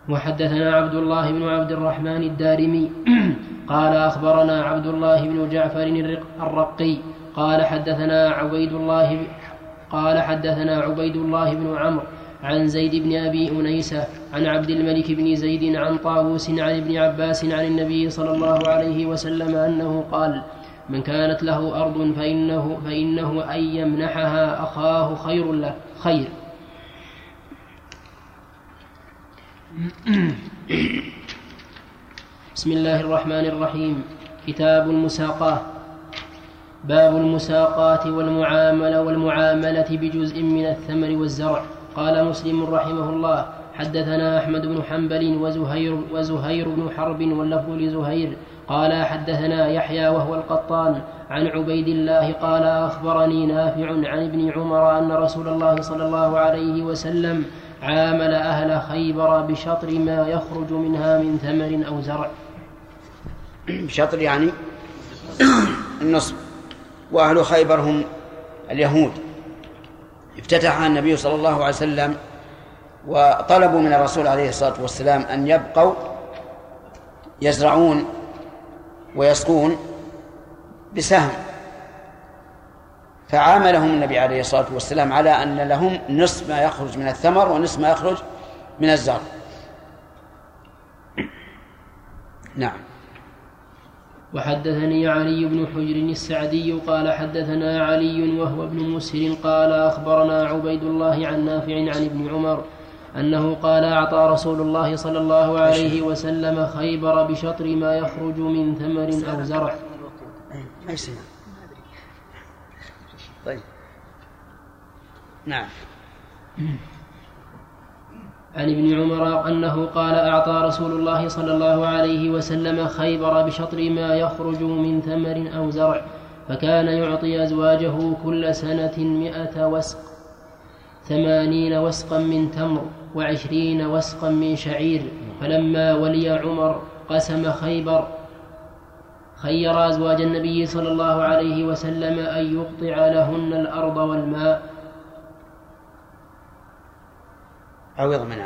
وحدثنا عبد الله بن عبد الرحمن الدارمي. قال أخبرنا عبد الله بن جعفر الرقي قال حدثنا عبيد الله قال حدثنا عبيد الله بن عمرو عن زيد بن أبي أنيسة عن عبد الملك بن زيد عن طاووس عن ابن عباس عن النبي صلى الله عليه وسلم أنه قال من كانت له أرض فإنه, فإنه أن يمنحها أخاه خير له. خير. بسم الله الرحمن الرحيم. كتاب المساقاة. باب المساقات والمعاملة والمعاملة بجزء من الثمر والزرع. قال مسلم رحمه الله حدثنا أحمد بن حنبل وزهير وزهير بن حرب واللفظ لزهير. قال حدثنا يحيى وهو القطان عن عبيد الله قال أخبرني نافع عن ابن عمر أن رسول الله صلى الله عليه وسلم عامل أهل خيبر بشطر ما يخرج منها من ثمر أو زرع. بشطر يعني النصف وأهل خيبر هم اليهود. افتتح النبي صلى الله عليه وسلم وطلبوا من الرسول عليه الصلاة والسلام أن يبقوا يزرعون ويسقون بسهم. فعاملهم النبي عليه الصلاة والسلام على أن لهم نصف ما يخرج من الثمر ونصف ما يخرج من الزرع. نعم. وحدثني علي بن حجر السعدي قال حدثنا علي وهو ابن مسهر قال أخبرنا عبيد الله عن نافع عن ابن عمر أنه قال أعطى رسول الله صلى الله عليه وسلم خيبر بشطر ما يخرج من ثمر أو زرع. طيب. نعم. عن ابن عمر أنه قال أعطى رسول الله صلى الله عليه وسلم خيبر بشطر ما يخرج من ثمر أو زرع فكان يعطي أزواجه كل سنة مئة وسق ثمانين وسقا من تمر وعشرين وسقا من شعير. فلما ولي عمر قسم خيبر خير أزواج النبي صلى الله عليه وسلم أن يقطع لهن الأرض والماء أو يضمن.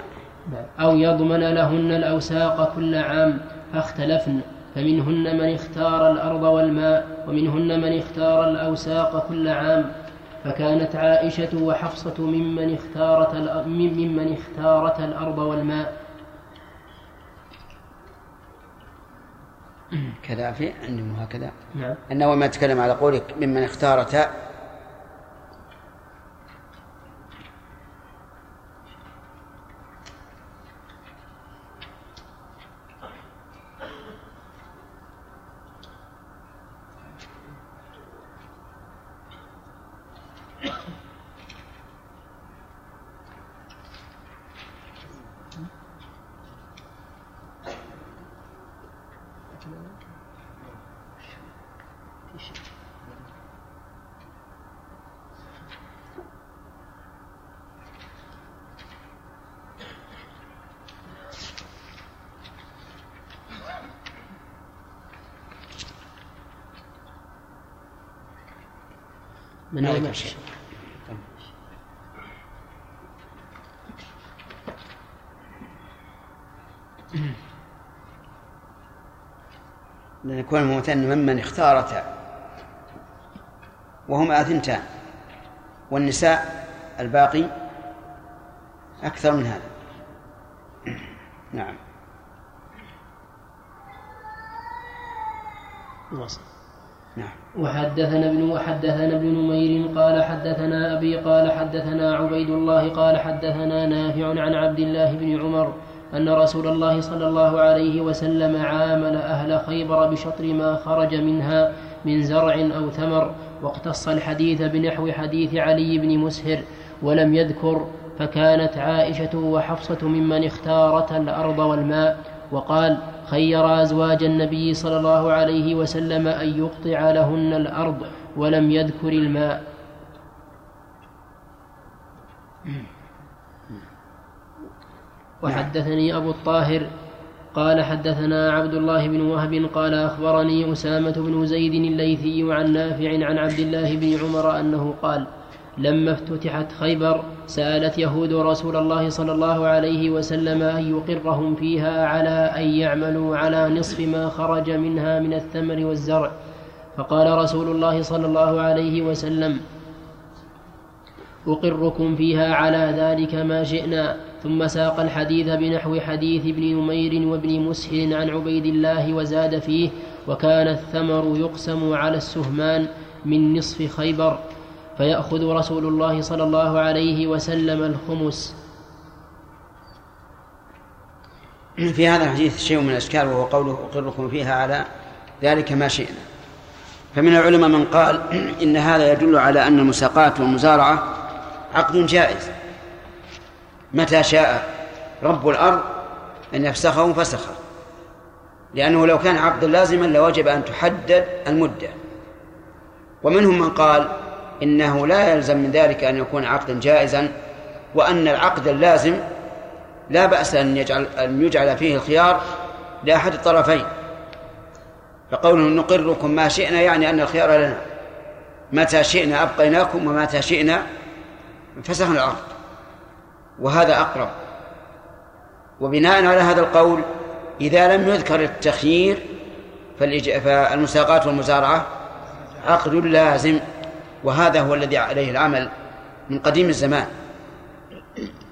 أو يضمن لهن الأوساق كل عام فاختلفن. فمنهن من اختار الأرض والماء ومنهن من اختار الأوساق كل عام. فكانت عائشة وحفصة ممن اختارت ممن اختارت الأرض والماء. كذا في عندهم هكذا. نعم. أنه ما تكلم على قولك ممن اختارت من يوم شيء. لأن يكون المثنى ممن اختارتا وهما أثنتان والنساء الباقي أكثر من هذا. نعم. وصل. نعم وحدثنا ابن وحدثنا ابن نمير قال حدثنا أبي قال حدثنا عبيد الله قال حدثنا نافع عن عبد الله بن عمر أن رسول الله صلى الله عليه وسلم عامل أهل خيبر بشطر ما خرج منها من زرع أو ثمر واقتص الحديث بنحو حديث علي بن مسهر ولم يذكر فكانت عائشة وحفصة ممن اختارتا الأرض والماء وقال خير أزواج النبي صلى الله عليه وسلم أن يقطع لهن الأرض ولم يذكر الماء. وحدثني أبو الطاهر قال حدثنا عبد الله بن وهب قال أخبرني أسامة بن زيد الليثي عن نافع عن عبد الله بن عمر أنه قال لما افتتحت خيبر سألت يهود رسول الله صلى الله عليه وسلم أن يقرهم فيها على أن يعملوا على نصف ما خرج منها من الثمر والزرع. فقال رسول الله صلى الله عليه وسلم أقركم فيها على ذلك ما شئنا. ثم ساق الحديث بنحو حديث ابن نمير وابن مسهر عن عبيد الله وزاد فيه وكان الثمر يقسم على السهمان من نصف خيبر. فيأخذ رسول الله صلى الله عليه وسلم الخمس. في هذا الحديث شيء من الأشكال وهو قوله أقركم فيها على ذلك ما شئنا. فمن العلماء من قال إن هذا يدل على أن المساقات والمزارعة عقد جائز. متى شاء رب الأرض أن يفسخه فسخه. لأنه لو كان عقدا لازما لوجب أن تحدد المدة. ومنهم من قال إنه لا يلزم من ذلك أن يكون عقدا جائزا وأن العقد اللازم لا بأس أن يجعل أن يجعل فيه الخيار لأحد الطرفين. فقوله نقركم ما شئنا يعني أن الخيار لنا. متى شئنا أبقيناكم ومتى شئنا فسخنا العقد وهذا أقرب. وبناء على هذا القول إذا لم يذكر التخيير فالمساقات والمزارعة عقد لازم. وهذا هو الذي عليه العمل من قديم الزمان.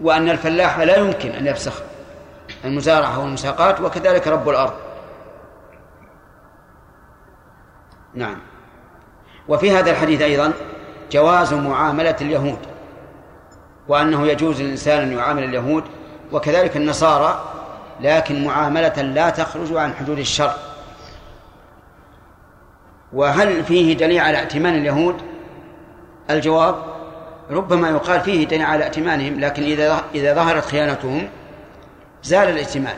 وأن الفلاح لا يمكن أن يفسخ المزارعة والمساقات وكذلك رب الأرض. نعم. وفي هذا الحديث أيضا جواز معاملة اليهود وأنه يجوز للإنسان أن يعامل اليهود وكذلك النصارى لكن معاملة لا تخرج عن حدود الشر وهل فيه دليل على ائتمان اليهود؟ الجواب ربما يقال فيه دليل على ائتمانهم لكن إذا إذا ظهرت خيانتهم زال الائتمان.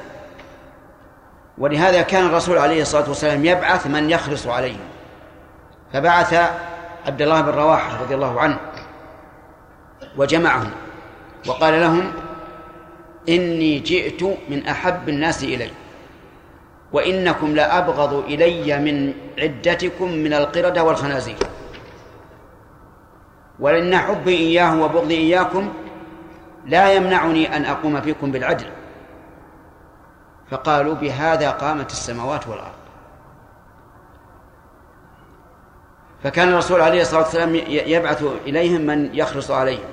ولهذا كان الرسول عليه الصلاة والسلام يبعث من يخلص عليهم. فبعث عبد الله بن رواحة رضي الله عنه وجمعهم وقال لهم إني جئت من أحب الناس إلي وإنكم لأبغض إلي من عدتكم من القردة والخنازير. ولأن حبي إياه وبغضي إياكم لا يمنعني أن أقوم فيكم بالعدل. فقالوا بهذا قامت السماوات والأرض. فكان الرسول عليه الصلاة والسلام يبعث إليهم من يخلص عليهم.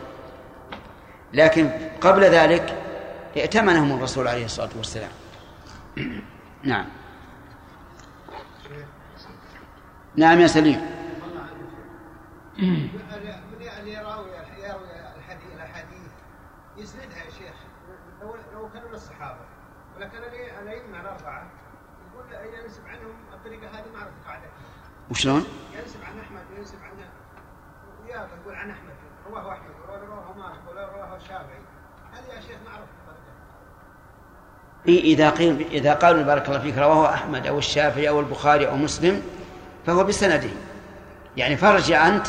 لكن قبل ذلك ائتمنهم الرسول عليه الصلاة والسلام. نعم. نعم يا سليم اللي يراوي يراوي الحديث الاحاديث يسندها يا شيخ لو لو كانوا من الصحابه ولكن الائمه الاربعه يقول ينسب عنهم الطريقة هذه ما اعرف قاعدة وشلون؟ ينسب عن أحمد وينسب عن وياه يقول عن أحمد رواه أحمد ورواه مالك ورواه الشافعي. هذه يا شيخ ما اعرف إذا قيل إذا قالوا بارك الله فيك رواه أحمد أو الشافعي أو البخاري أو مسلم فهو بسنده يعني فرجع أنت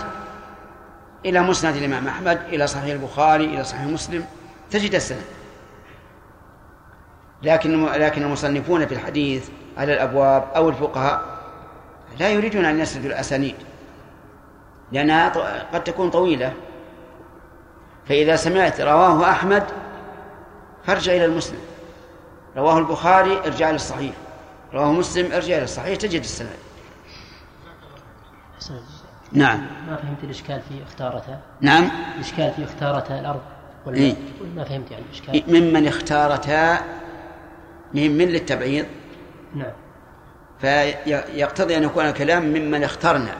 إلى مسند الإمام أحمد إلى صحيح البخاري إلى صحيح مسلم تجد السند. لكن لكن المصنفون في الحديث على الأبواب أو الفقهاء لا يريدون أن يسردوا الأسانيد لأنها قد تكون طويلة. فإذا سمعت رواه أحمد فارجع إلى المسلم. رواه البخاري ارجع للصحيح رواه مسلم ارجع إلى الصحيح تجد السند. نعم. ما فهمت الإشكال في اختارتها نعم. الإشكال في اختارتها الأرض ولا إيه؟ ما فهمت يعني الإشكال؟ ممن اختارتا من من للتبعيض؟ نعم. فيقتضي أن يكون الكلام ممن اخترنا.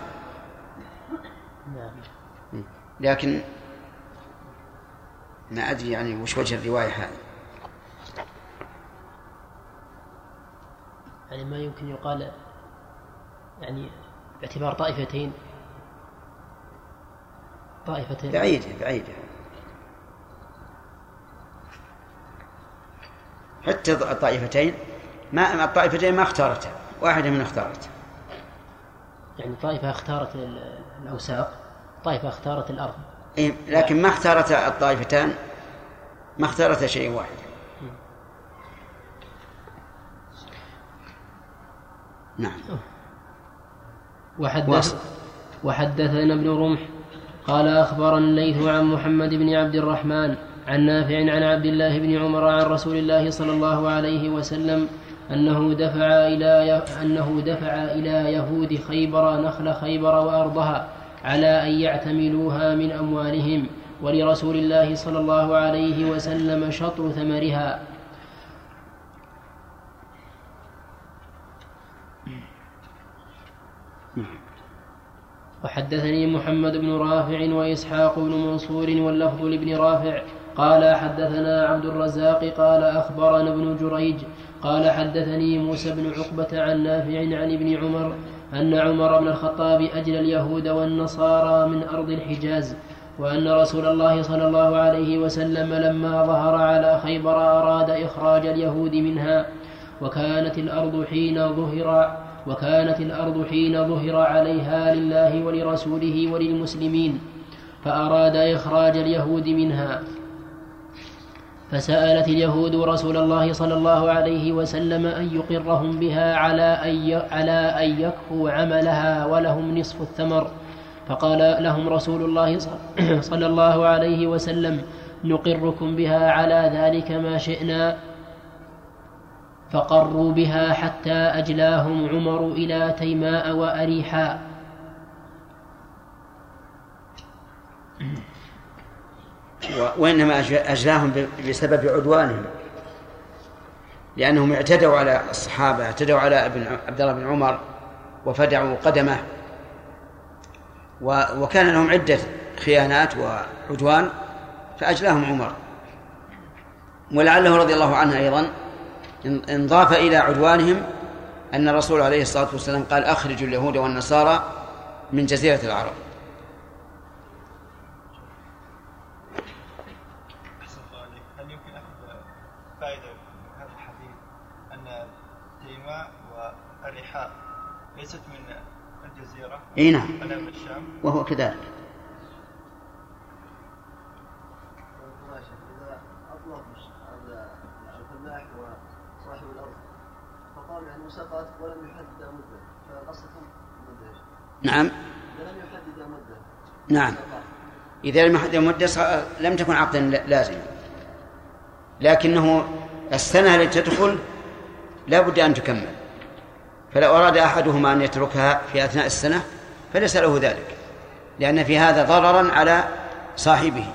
لكن ما أدري يعني وش وجه الرواية هذه. يعني ما يمكن يقال يعني باعتبار طائفتين. طائفتين. بعيدة بعيدة. حتى الطائفتين ما الطائفتين ما اختارتها واحدة من اختارت. يعني طائفة اختارت ال- الأوساق طائفة اختارت الأرض. إيه لكن ما اختارت الطائفتان ما اختارت شيء واحد. نعم. وحدث. وحدثنا ابن رمح قال أخبرنا الليث عن محمد بن عبد الرحمن عن نافع عن عبد الله بن عمر عن رسول الله صلى الله عليه وسلم أنه دفع إلى أنه دفع إلى يهود خيبر نخل خيبر وأرضها على أن يعتملوها من أموالهم ولرسول الله صلى الله عليه وسلم شطر ثمرها. وحدثني محمد بن رافع وإسحاق بن منصور واللفظ لابن رافع قال حدثنا عبد الرزاق قال أخبرنا ابن جريج قال حدثني موسى بن عقبة عن نافع عن ابن عمر أن عمر بن الخطاب أجلى اليهود والنصارى من أرض الحجاز وأن رسول الله صلى الله عليه وسلم لما ظهر على خيبر أراد إخراج اليهود منها وكانت الأرض حين ظهر وكانت الأرض حين ظهر عليها لله ولرسوله وللمسلمين فأراد إخراج اليهود منها. فسألت اليهود رسول الله صلى الله عليه وسلم أن يقرهم بها على أن على أن يكفوا عملها ولهم نصف الثمر. فقال لهم رسول الله صلى الله عليه وسلم نقركم بها على ذلك ما شئنا فقروا بها حتى أجلاهم عمر إلى تيماء وأريحاء وإنما أجلاهم بسبب عدوانهم. لأنهم اعتدوا على الصحابة اعتدوا على ابن عبد الله بن عمر وفدعوا قدمه. وكان لهم عدة خيانات وعدوان فأجلاهم عمر. ولعله رضي الله عنه أيضا انضاف إلى عدوانهم أن الرسول عليه الصلاة والسلام قال أخرجوا اليهود والنصارى من جزيرة العرب هل يمكن أخذ فائدة من هذا الحديث أن تيماء والرحاء ليست من الجزيرة إي نعم. وهو كذلك. ولم يحدد مدة؟ نعم. إذا لم يحدد مدة نعم إذا لم يحدد مدة لم تكن عقدا لازما. لكنه السنة التي تدخل لا بد أن تكمل. فلو أراد أحدهما أن يتركها في أثناء السنة فليس له ذلك لأن في هذا ضررا على صاحبه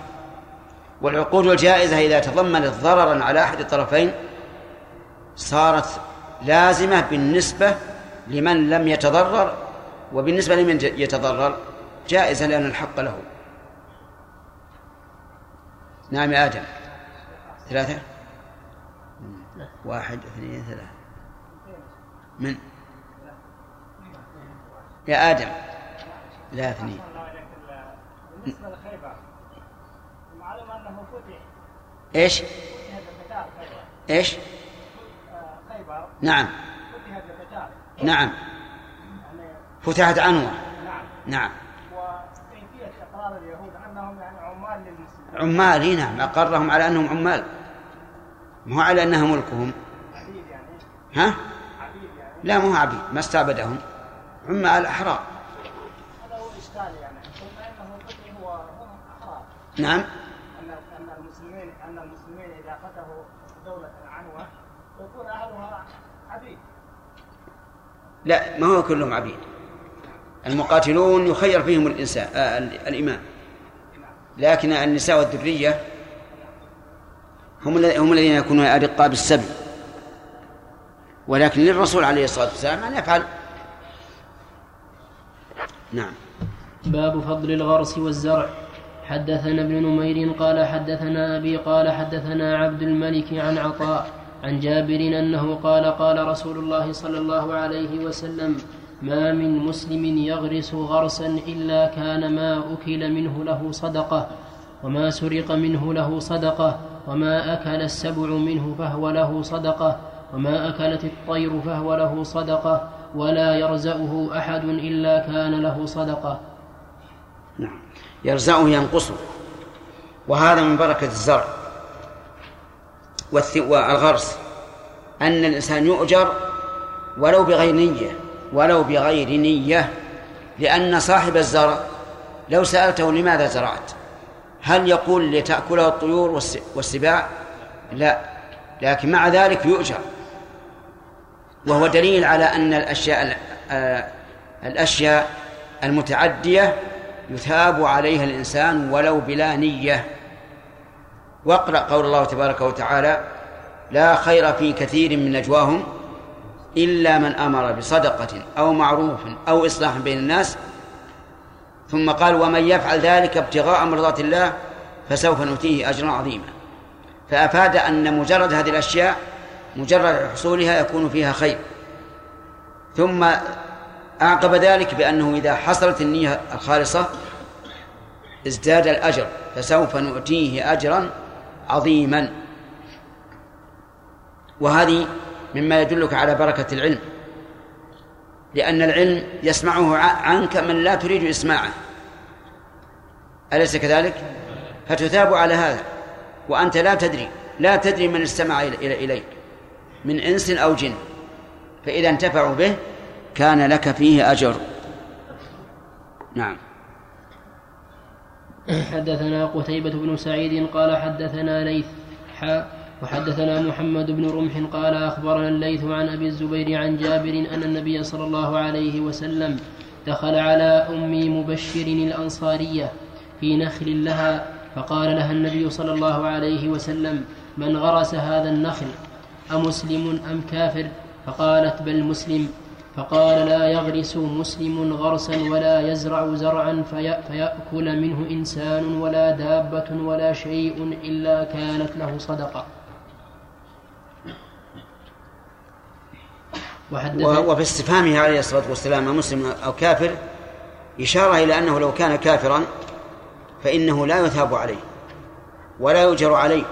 والعقود الجائزة إذا تضمنت ضررا على أحد الطرفين صارت لازمة بالنسبة لمن لم يتضرر وبالنسبة لمن يتضرر جائزة لأن الحق له. نعم يا آدم. ثلاثة؟ واحد اثنين ثلاثة. من؟ يا آدم. لا اثنين. بالنسبة لخيبر معلوم أنه فتح إيش؟ فتحت خيبر إيش؟ آه، خيبر نعم. فتحت القتال نعم. يعني فتحت عنوة نعم. نعم وكيفية إقرار اليهود أنهم يعني عمال للمسلمين عمال نعم. أقرهم على أنهم عمال. مو على أنها ملكهم. عبيد يعني. ها؟ عبيد يعني. لا مو عبيد. ما استعبدهم. عمال أحرار هو الإشكال يعني ثم أنه فتح وهم أحرار نعم. أن أن المسلمين أن المسلمين إذا فتحوا دولة عنوة يكون أهلها عبيد. لا ما هو كلهم عبيد. المقاتلون يخير فيهم الإنسان آه ال- الإمام لكن النساء والذرية هم هم الذين يكونون أرقاء بالسبي. ولكن للرسول عليه الصلاة والسلام أن يفعل نعم. باب فضل الغرس والزرع. حدثنا ابن نمير قال حدثنا أبي قال حدثنا عبد الملك عن عطاء عن جابر أنه قال قال رسول الله صلى الله عليه وسلم ما من مسلم يغرس غرسا إلا كان ما أكل منه له صدقة وما سرق منه له صدقة وما أكل السبع منه فهو له صدقة وما أكلت الطير فهو له صدقة ولا يرزأه أحد إلا كان له صدقة. نعم. يرزقه ينقصه. وهذا من بركة الزرع والغرس أن الإنسان يؤجر ولو بغير نية ولو بغير نية لأن صاحب الزرع لو سألته لماذا زرعت هل يقول لتأكله الطيور والس- والسباع؟ لا لكن مع ذلك يؤجر. وهو دليل على أن الأشياء آه، الأشياء المتعدية يثاب عليها الإنسان ولو بلا نية. واقرأ قول الله تبارك وتعالى لا خير في كثير من نجواهم إلا من أمر بصدقة أو معروف أو إصلاح بين الناس. ثم قال ومن يفعل ذلك ابتغاء مرضات الله فسوف نؤتيه أجرا عظيما. فأفاد أن مجرد هذه الأشياء مجرد حصولها يكون فيها خير. ثم أعقب ذلك بأنه إذا حصلت النية الخالصة ازداد الأجر فسوف نؤتيه أجرا عظيما وهذه مما يدلك على بركة العلم لأن العلم يسمعه عنك من لا تريد إسماعه أليس كذلك؟ فتثاب على هذا وأنت لا تدري لا تدري من استمع إليك من إنس أو جن فإذا انتفعوا به كان لك فيه أجر. نعم. حدثنا قتيبة بن سعيد قال حدثنا ليث حاء وحدثنا محمد بن رمح قال أخبرنا الليث عن أبي الزبير عن جابر أن النبي صلى الله عليه وسلم دخل على أم مبشر الأنصارية في نخل لها فقال لها النبي صلى الله عليه وسلم من غرس هذا النخل أمسلم أم كافر؟ فقالت بل مسلم. فقال لا يغرس مسلم غرسا ولا يزرع زرعا في فيأكل منه إنسان ولا دابة ولا شيء إلا كانت له صدقة. وفي استفهامه عليه الصلاة والسلام مسلم أو كافر إشارة إلى أنه لو كان كافرا فإنه لا يثاب عليه ولا يؤجر عليه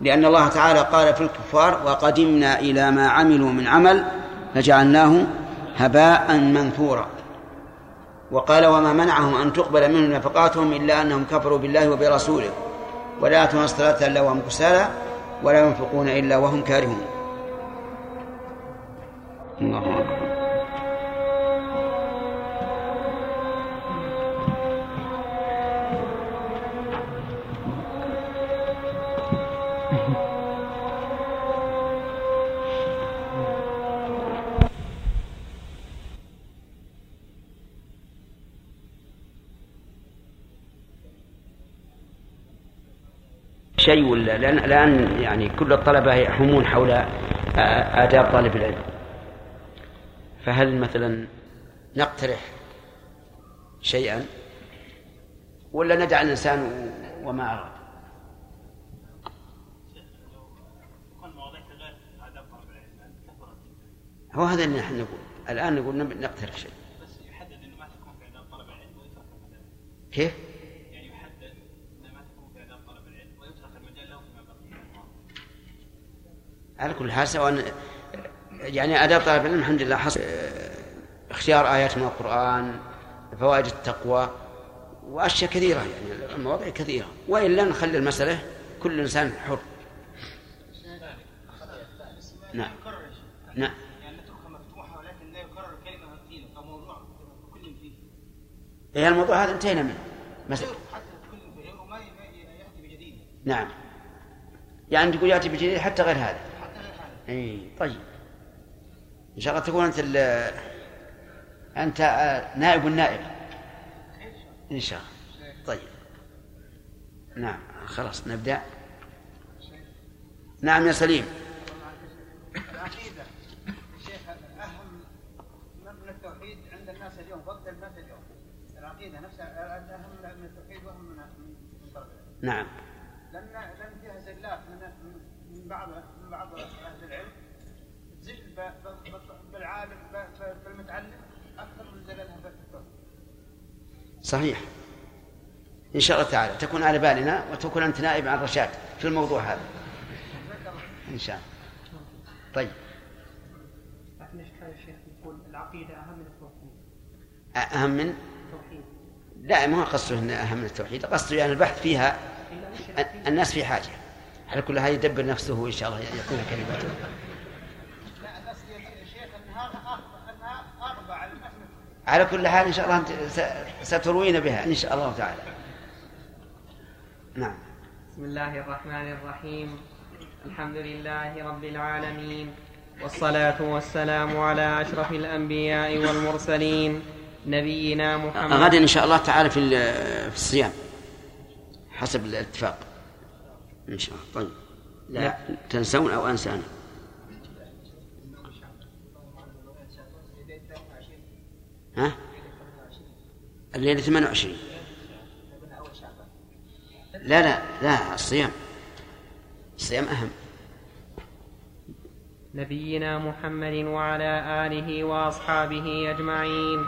لأن الله تعالى قال في الكفار وقدمنا إلى ما عملوا من عمل فجعلناه هباء منثورا. وقال وما منعهم أن تقبل منهم نفقاتهم إلا أنهم كفروا بالله وبرسوله. ولا يأتون الصلاة إلا وهم كسالى ولا ينفقون إلا وهم كارهون. الله أكبر. شيء ولا لأن الآن يعني كل الطلبة يحومون حول آداب طالب العلم. فهل مثلا نقترح شيئا؟ ولا ندع الإنسان وما أراد؟ هو هذا اللي نحن نقول. الآن نقول نقترح شيء. بس يحدد أنه ما تكون في آداب طلب العلم كيف؟ على كل حال سواء يعني آداب طالب العلم الحمد لله حصل. اختيار آيات من القرآن فوائد التقوى وأشياء كثيرة يعني المواضيع كثيرة. وإلا نخلي المسألة كل إنسان حر. نعم. نعم. يعني الموضوع هذا انتهينا منه. مثلا نعم. يعني تقول يأتي بجديد حتى غير هذا. اي طيب. إن شاء الله تكون أنت أنت نائب النائب. إن شاء الله. طيب. نعم خلاص نبدأ. نعم يا سليم. العقيده شيخ اهم من التوحيد عند الناس اليوم وقت الناس اليوم العقيده نفسها اهم من التوحيد واهم من نعم. لأن لأن فيها زلات من من بعض من بعض صحيح. إن شاء الله تعالى. تكون على بالنا وتكون أنت نائب عن رشاد في الموضوع هذا. إن شاء الله. طيب. لكن يقول العقيدة أهم من؟ التوحيد أهم من التوحيد لا ما قصده أنه أهم من التوحيد. قصده يعني البحث فيها الناس في حاجة. على كل هذا يدبر نفسه إن شاء الله يقول كلمته على كل حال إن شاء الله أنت ستروين بها إن شاء الله تعالى. نعم. بسم الله الرحمن الرحيم. الحمد لله رب العالمين. والصلاة والسلام على أشرف الأنبياء والمرسلين نبينا محمد. غدا إن شاء الله تعالى في في الصيام. حسب الاتفاق. إن شاء الله. طيب. لا, لا. تنسون أو أنسانا. ها؟ الليلة 28 لا لا لا الصيام. الصيام أهم. نبينا محمد وعلى آله وأصحابه أجمعين.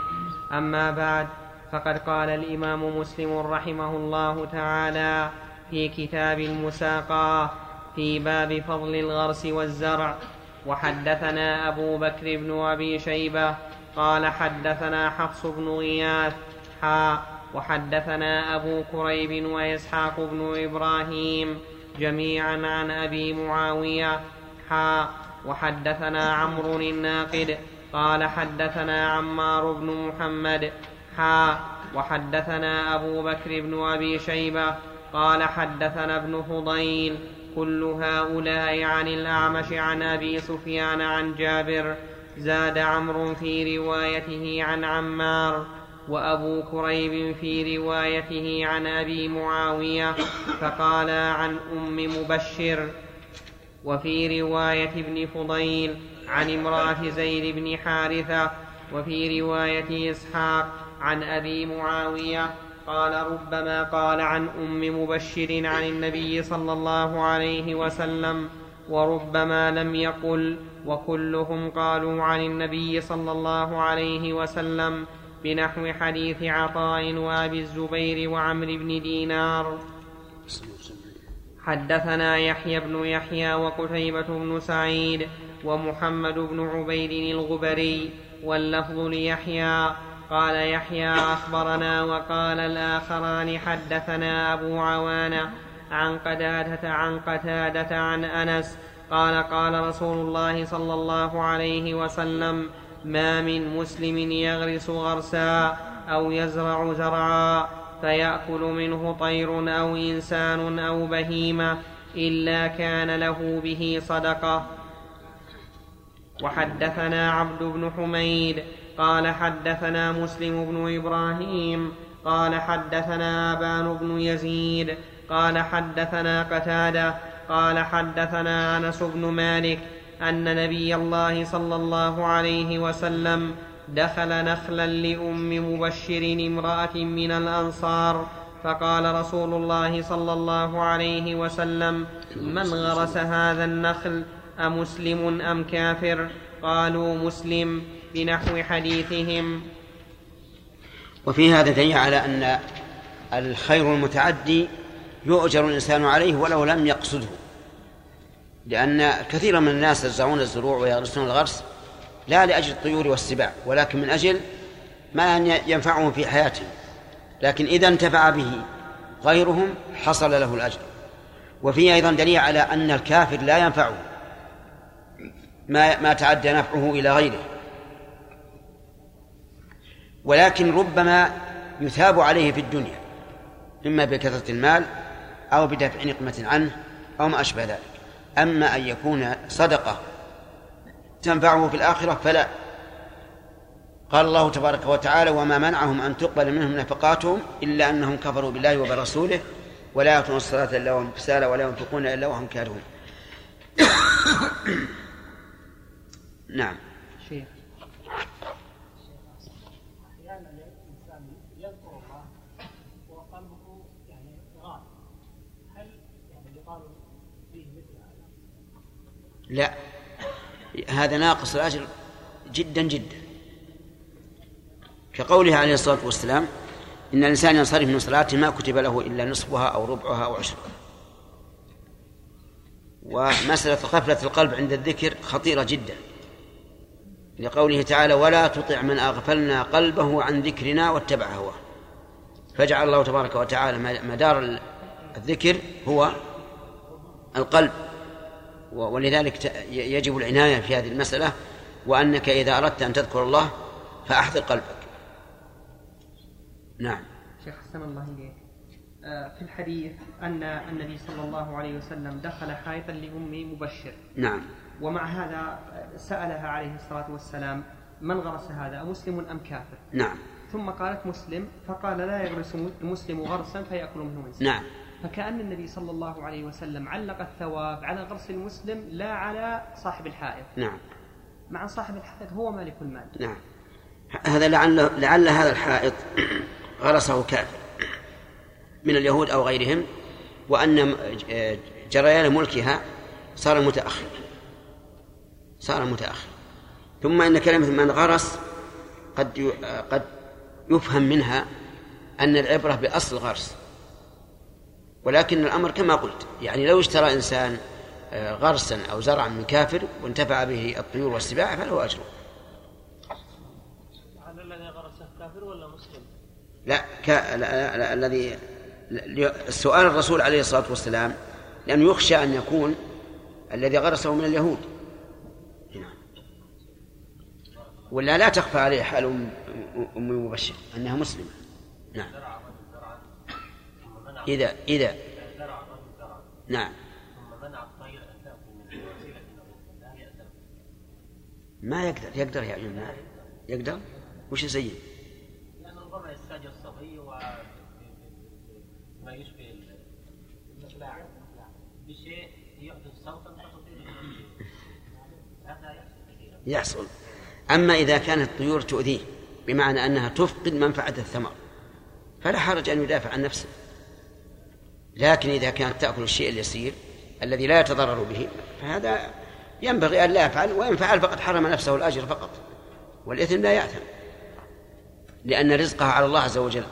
أما بعد فقد قال الإمام مسلم رحمه الله تعالى في كتاب المساقاة في باب فضل الغرس والزرع. وحدثنا أبو بكر بن أبي شيبة قال حدثنا حفص بن غياث حا وحدثنا أبو كريب وإسحاق بن إبراهيم جميعا عن أبي معاوية حا وحدثنا عمرو الناقد قال حدثنا عمار بن محمد حا وحدثنا أبو بكر بن أبي شيبة قال حدثنا ابن فضيل كل هؤلاء عن الأعمش عن أبي سفيان عن جابر زاد عمرو في روايته عن عمار وأبو كريب في روايته عن أبي معاوية فقالا عن أم مبشر وفي رواية ابن فضيل عن امرأة زيد بن حارثة وفي رواية إسحاق عن أبي معاوية قال ربما قال عن أم مبشر عن النبي صلى الله عليه وسلم وربما لم يقل وكلهم قالوا عن النبي صلى الله عليه وسلم بنحو حديث عطاء وأبي الزبير وعمرو بن دينار. حدثنا يحيى بن يحيى وقتيبة بن سعيد ومحمد بن عبيد الغبري واللفظ ليحيى. قال يحيى أخبرنا وقال الآخران حدثنا أبو عوانة عن قتادة عن قتادة عن أنس. قال قال رسول الله صلى الله عليه وسلم ما من مسلم يغرس غرسا أو يزرع زرعا فيأكل منه طير أو إنسان أو بهيمة إلا كان له به صدقة. وحدثنا عبد بن حميد. قال حدثنا مسلم بن إبراهيم. قال حدثنا أبان بن يزيد. قال حدثنا قتادة قال حدثنا أنس بن مالك أن نبي الله صلى الله عليه وسلم دخل نخلا لأم مبشر امرأة من الأنصار فقال رسول الله صلى الله عليه وسلم من غرس هذا النخل أمسلم أم كافر؟ قالوا مسلم بنحو حديثهم. وفي هذا دليل على أن الخير المتعدي يؤجر الإنسان عليه ولو لم يقصده. لأن كثيرا من الناس يزرعون الزروع ويغرسون الغرس لا لأجل الطيور والسباع ولكن من أجل ما ينفعهم في حياتهم. لكن إذا انتفع به غيرهم حصل له الأجر. وفيه أيضا دليل على أن الكافر لا ينفعه ما ما تعدى نفعه إلى غيره. ولكن ربما يثاب عليه في الدنيا إما بكثرة المال أو بدفع نقمة عنه أو ما أشبه ذلك. أما أن يكون صدقة تنفعه في الآخرة فلا. قال الله تبارك وتعالى وما منعهم أن تقبل منهم نفقاتهم إلا أنهم كفروا بالله وبرسوله ولا يأتون الصلاة إلا وهم كسالى ولا ينفقون إلا وهم كارهون. نعم شيخ أحيانا الانسان يذكر الله وقلبه يعني غافل هل يعني يقال فيه مثل هذا؟ لا. هذا ناقص الأجر جدا جدا. كقوله عليه الصلاة والسلام إن الإنسان ينصرف من صلاته ما كتب له إلا نصفها أو ربعها أو عشرها. ومسألة غفلة القلب عند الذكر خطيرة جدا. لقوله تعالى ولا تطع من أغفلنا قلبه عن ذكرنا واتبع هواه. فجعل الله تبارك وتعالى مدار الذكر هو القلب. ولذلك يجب العناية في هذه المسألة وأنك إذا أردت أن تذكر الله فأحضر قلبك. نعم. شيخ حسن الله إليك. آه، في الحديث أن النبي صلى الله عليه وسلم دخل حائطا لأم مبشر. نعم. ومع هذا سألها عليه الصلاة والسلام من غرس هذا؟ أمسلم أم كافر؟ نعم. ثم قالت مسلم فقال لا يغرس المسلم غرسا فيأكل منه إنسان. نعم. فكأن النبي صلى الله عليه وسلم علق الثواب على غرس المسلم لا على صاحب الحائط نعم. مع صاحب الحائط هو مالك المال. نعم. هذا لعل لعل هذا الحائط غرسه كافر. من اليهود أو غيرهم وأن جريان ملكها صار متأخر صار متأخر ثم إن كلمة من غرس قد قد يفهم منها أن العبرة بأصل الغرس ولكن الأمر كما قلت يعني لو اشترى إنسان آه، غرسا أو زرعا من كافر وانتفع به الطيور والسباع فله أجر هل الذي غرسه كافر ولا مسلم؟ لا, ك... لا, لا, لا الذي السؤال الرسول عليه الصلاة والسلام لأنه يخشى أن يكون الذي غرسه من اليهود نعم. ولا لا تخفى عليه حال أم مبشر أنها مسلمة نعم إذا إذا. نعم. ما يقدر يقدر يا ما يقدر؟ وش يسيب؟ لأنه ربما يستاجر الصبي وما يشبه بشيء يحدث صوتا هذا يحصل. أما إذا كانت الطيور تؤذيه بمعنى أنها تفقد منفعة الثمر فلا حرج أن يدافع عن نفسه. لكن إذا كانت تأكل الشيء اليسير الذي لا يتضرر به فهذا ينبغي أن لا يفعل وإن فعل فقد حرم نفسه الأجر فقط والإثم لا يأثم لأن رزقها على الله عز وجل.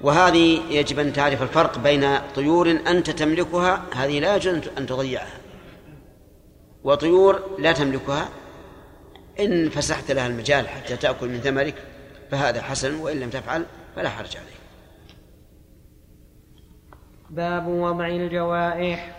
وهذه يجب أن تعرف الفرق بين طيور أنت تملكها هذه لا يجوز أن تضيعها وطيور لا تملكها إن فسحت لها المجال حتى تأكل من ثمرك فهذا حسن وإن لم تفعل فلا حرج عليك. باب وضع الجوائح.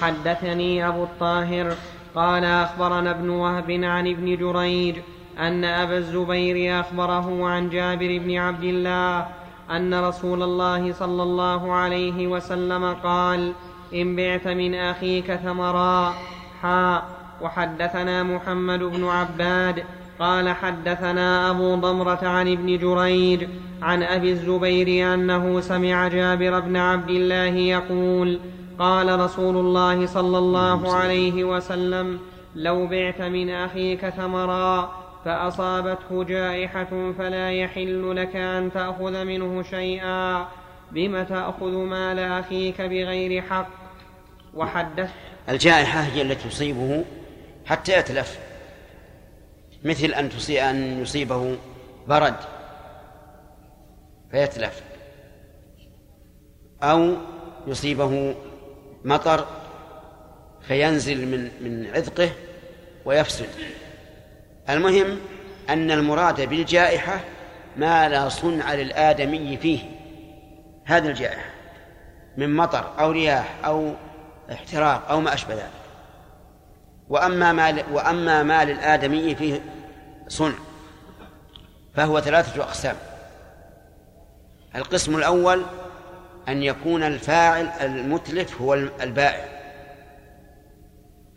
حدثني أبو الطاهر قال أخبرنا ابن وهب عن ابن جريج أن أبا الزبير أخبره عن جابر بن عبد الله أن رسول الله صلى الله عليه وسلم قال إن بعت من أخيك ثمرا حاء وحدثنا محمد بن عباد قال حدثنا أبو ضمرة عن ابن جريج عن أبي الزبير أنه سمع جابر بن عبد الله يقول قال رسول الله صلى الله عليه وسلم لو بعت من أخيك ثمرا فأصابته جائحة فلا يحل لك أن تأخذ منه شيئا. بم تأخذ مال أخيك بغير حق؟ وحدث الجائحة هي التي تصيبه حتى يتلف. مثل أن أن يصيبه برد فيتلف أو يصيبه مطر فينزل من من عذقه ويفسد. المهم أن المراد بالجائحة ما لا صنع للآدمي فيه. هذه الجائحة من مطر أو رياح أو احتراق أو ما أشبه ذلك. وأما ما وأما ما للآدمي فيه صنع فهو ثلاثة أقسام. القسم الأول أن يكون الفاعل المتلف هو البائع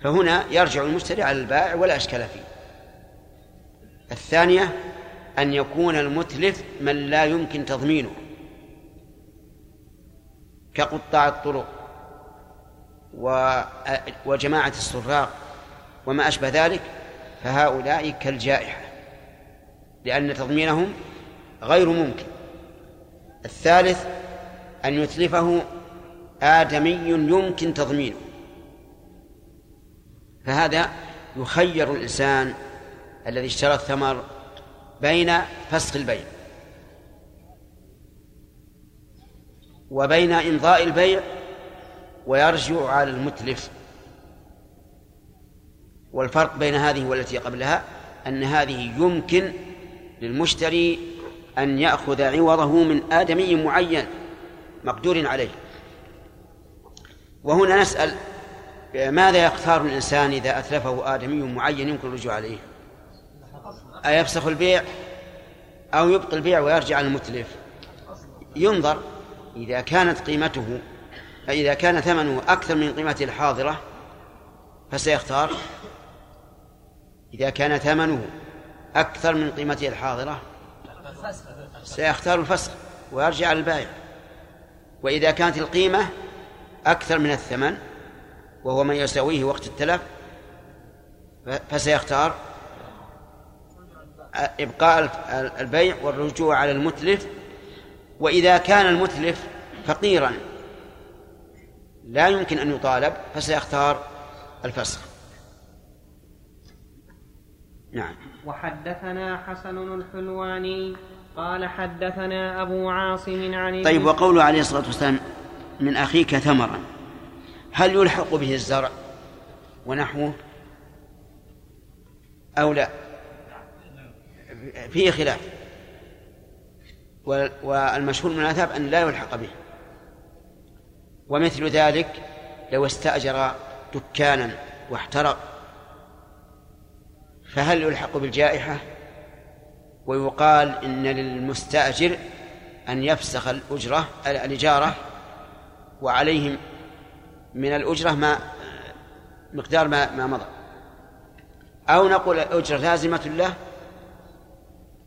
فهنا يرجع المشتري على البائع ولا إشكال فيه. الثانية أن يكون المتلف من لا يمكن تضمينه كقطاع الطرق وجماعة السراق وما أشبه ذلك. فهؤلاء كالجائحة لأن تضمينهم غير ممكن. الثالث أن يتلفه آدمي يمكن تضمينه. فهذا يخير الإنسان الذي اشترى الثمر بين فسخ البيع وبين إمضاء البيع ويرجع على المتلف والفرق بين هذه والتي قبلها أن هذه يمكن للمشتري أن يأخذ عوضه من آدمي معين مقدور عليه. وهنا نسأل ماذا يختار الإنسان إذا أتلفه آدمي معين يمكن الرجوع عليه؟ أيفسخ البيع أو يبقي البيع ويرجع المتلف؟ ينظر إذا كانت قيمته إذا كان ثمنه أكثر من قيمته الحاضرة فسيختار. إذا كان ثمنه أكثر من قيمته الحاضرة سيختار الفسخ ويرجع للبائع وإذا كانت القيمة أكثر من الثمن وهو ما يساويه وقت التلف فسيختار إبقاء البيع والرجوع على المتلف. وإذا كان المتلف فقيرا لا يمكن أن يطالب فسيختار الفسخ نعم. وحدثنا حسن الحلواني قال حدثنا أبو عاصم عن طيب وقوله عليه الصلاة والسلام من أخيك ثمرا هل يلحق به الزرع ونحوه أو لا؟ فيه خلاف. والمشهور من الأذهب أن لا يلحق به. ومثل ذلك لو استأجر دكانا واحترق فهل يلحق بالجائحة؟ ويقال إن للمستأجر أن يفسخ الأجرة الإجارة وعليهم من الأجرة ما مقدار ما ما مضى. أو نقول الأجرة لازمة له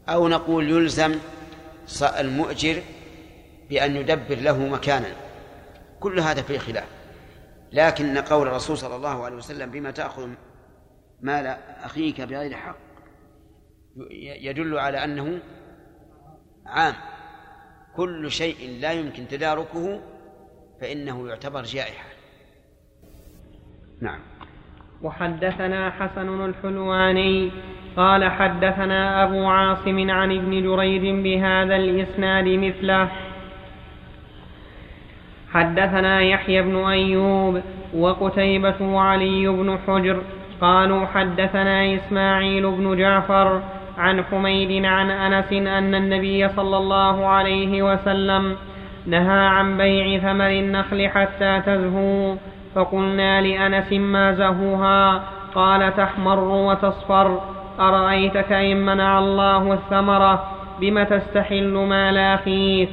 أو نقول يلزم المؤجر بأن يدبر له مكانا. كل هذا فيه خلاف. لكن قول الرسول صلى الله عليه وسلم بما تأخذ مال أخيك بغير حق. يدل على أنه عام. كل شيء لا يمكن تداركه فإنه يعتبر جائحة. نعم. وحدثنا حسن الحلواني قال حدثنا أبو عاصم عن ابن جريج بهذا الإسناد مثله. حدثنا يحيى بن أيوب وقتيبة وعلي بن حجر قالوا حدثنا إسماعيل بن جعفر عن حميد عن أنس أن النبي صلى الله عليه وسلم نهى عن بيع ثمر النخل حتى تزهو. فقلنا لأنس ما زهوها؟ قال تحمر وتصفر. أرأيتك إن منع الله الثمرة بم تستحل مال أخيك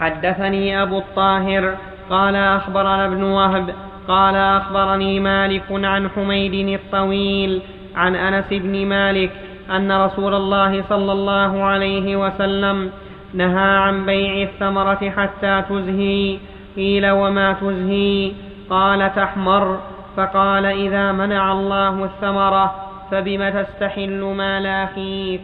حدثني أبو الطاهر قال أخبرنا ابن وهب قال أخبرني مالك عن حميد الطويل عن أنس بن مالك أن رسول الله صلى الله عليه وسلم نهى عن بيع الثمرة حتى تزهي. قيل وما تزهي؟ قال تحمر. فقال إذا منع الله الثمرة فبم تستحل مال أخيك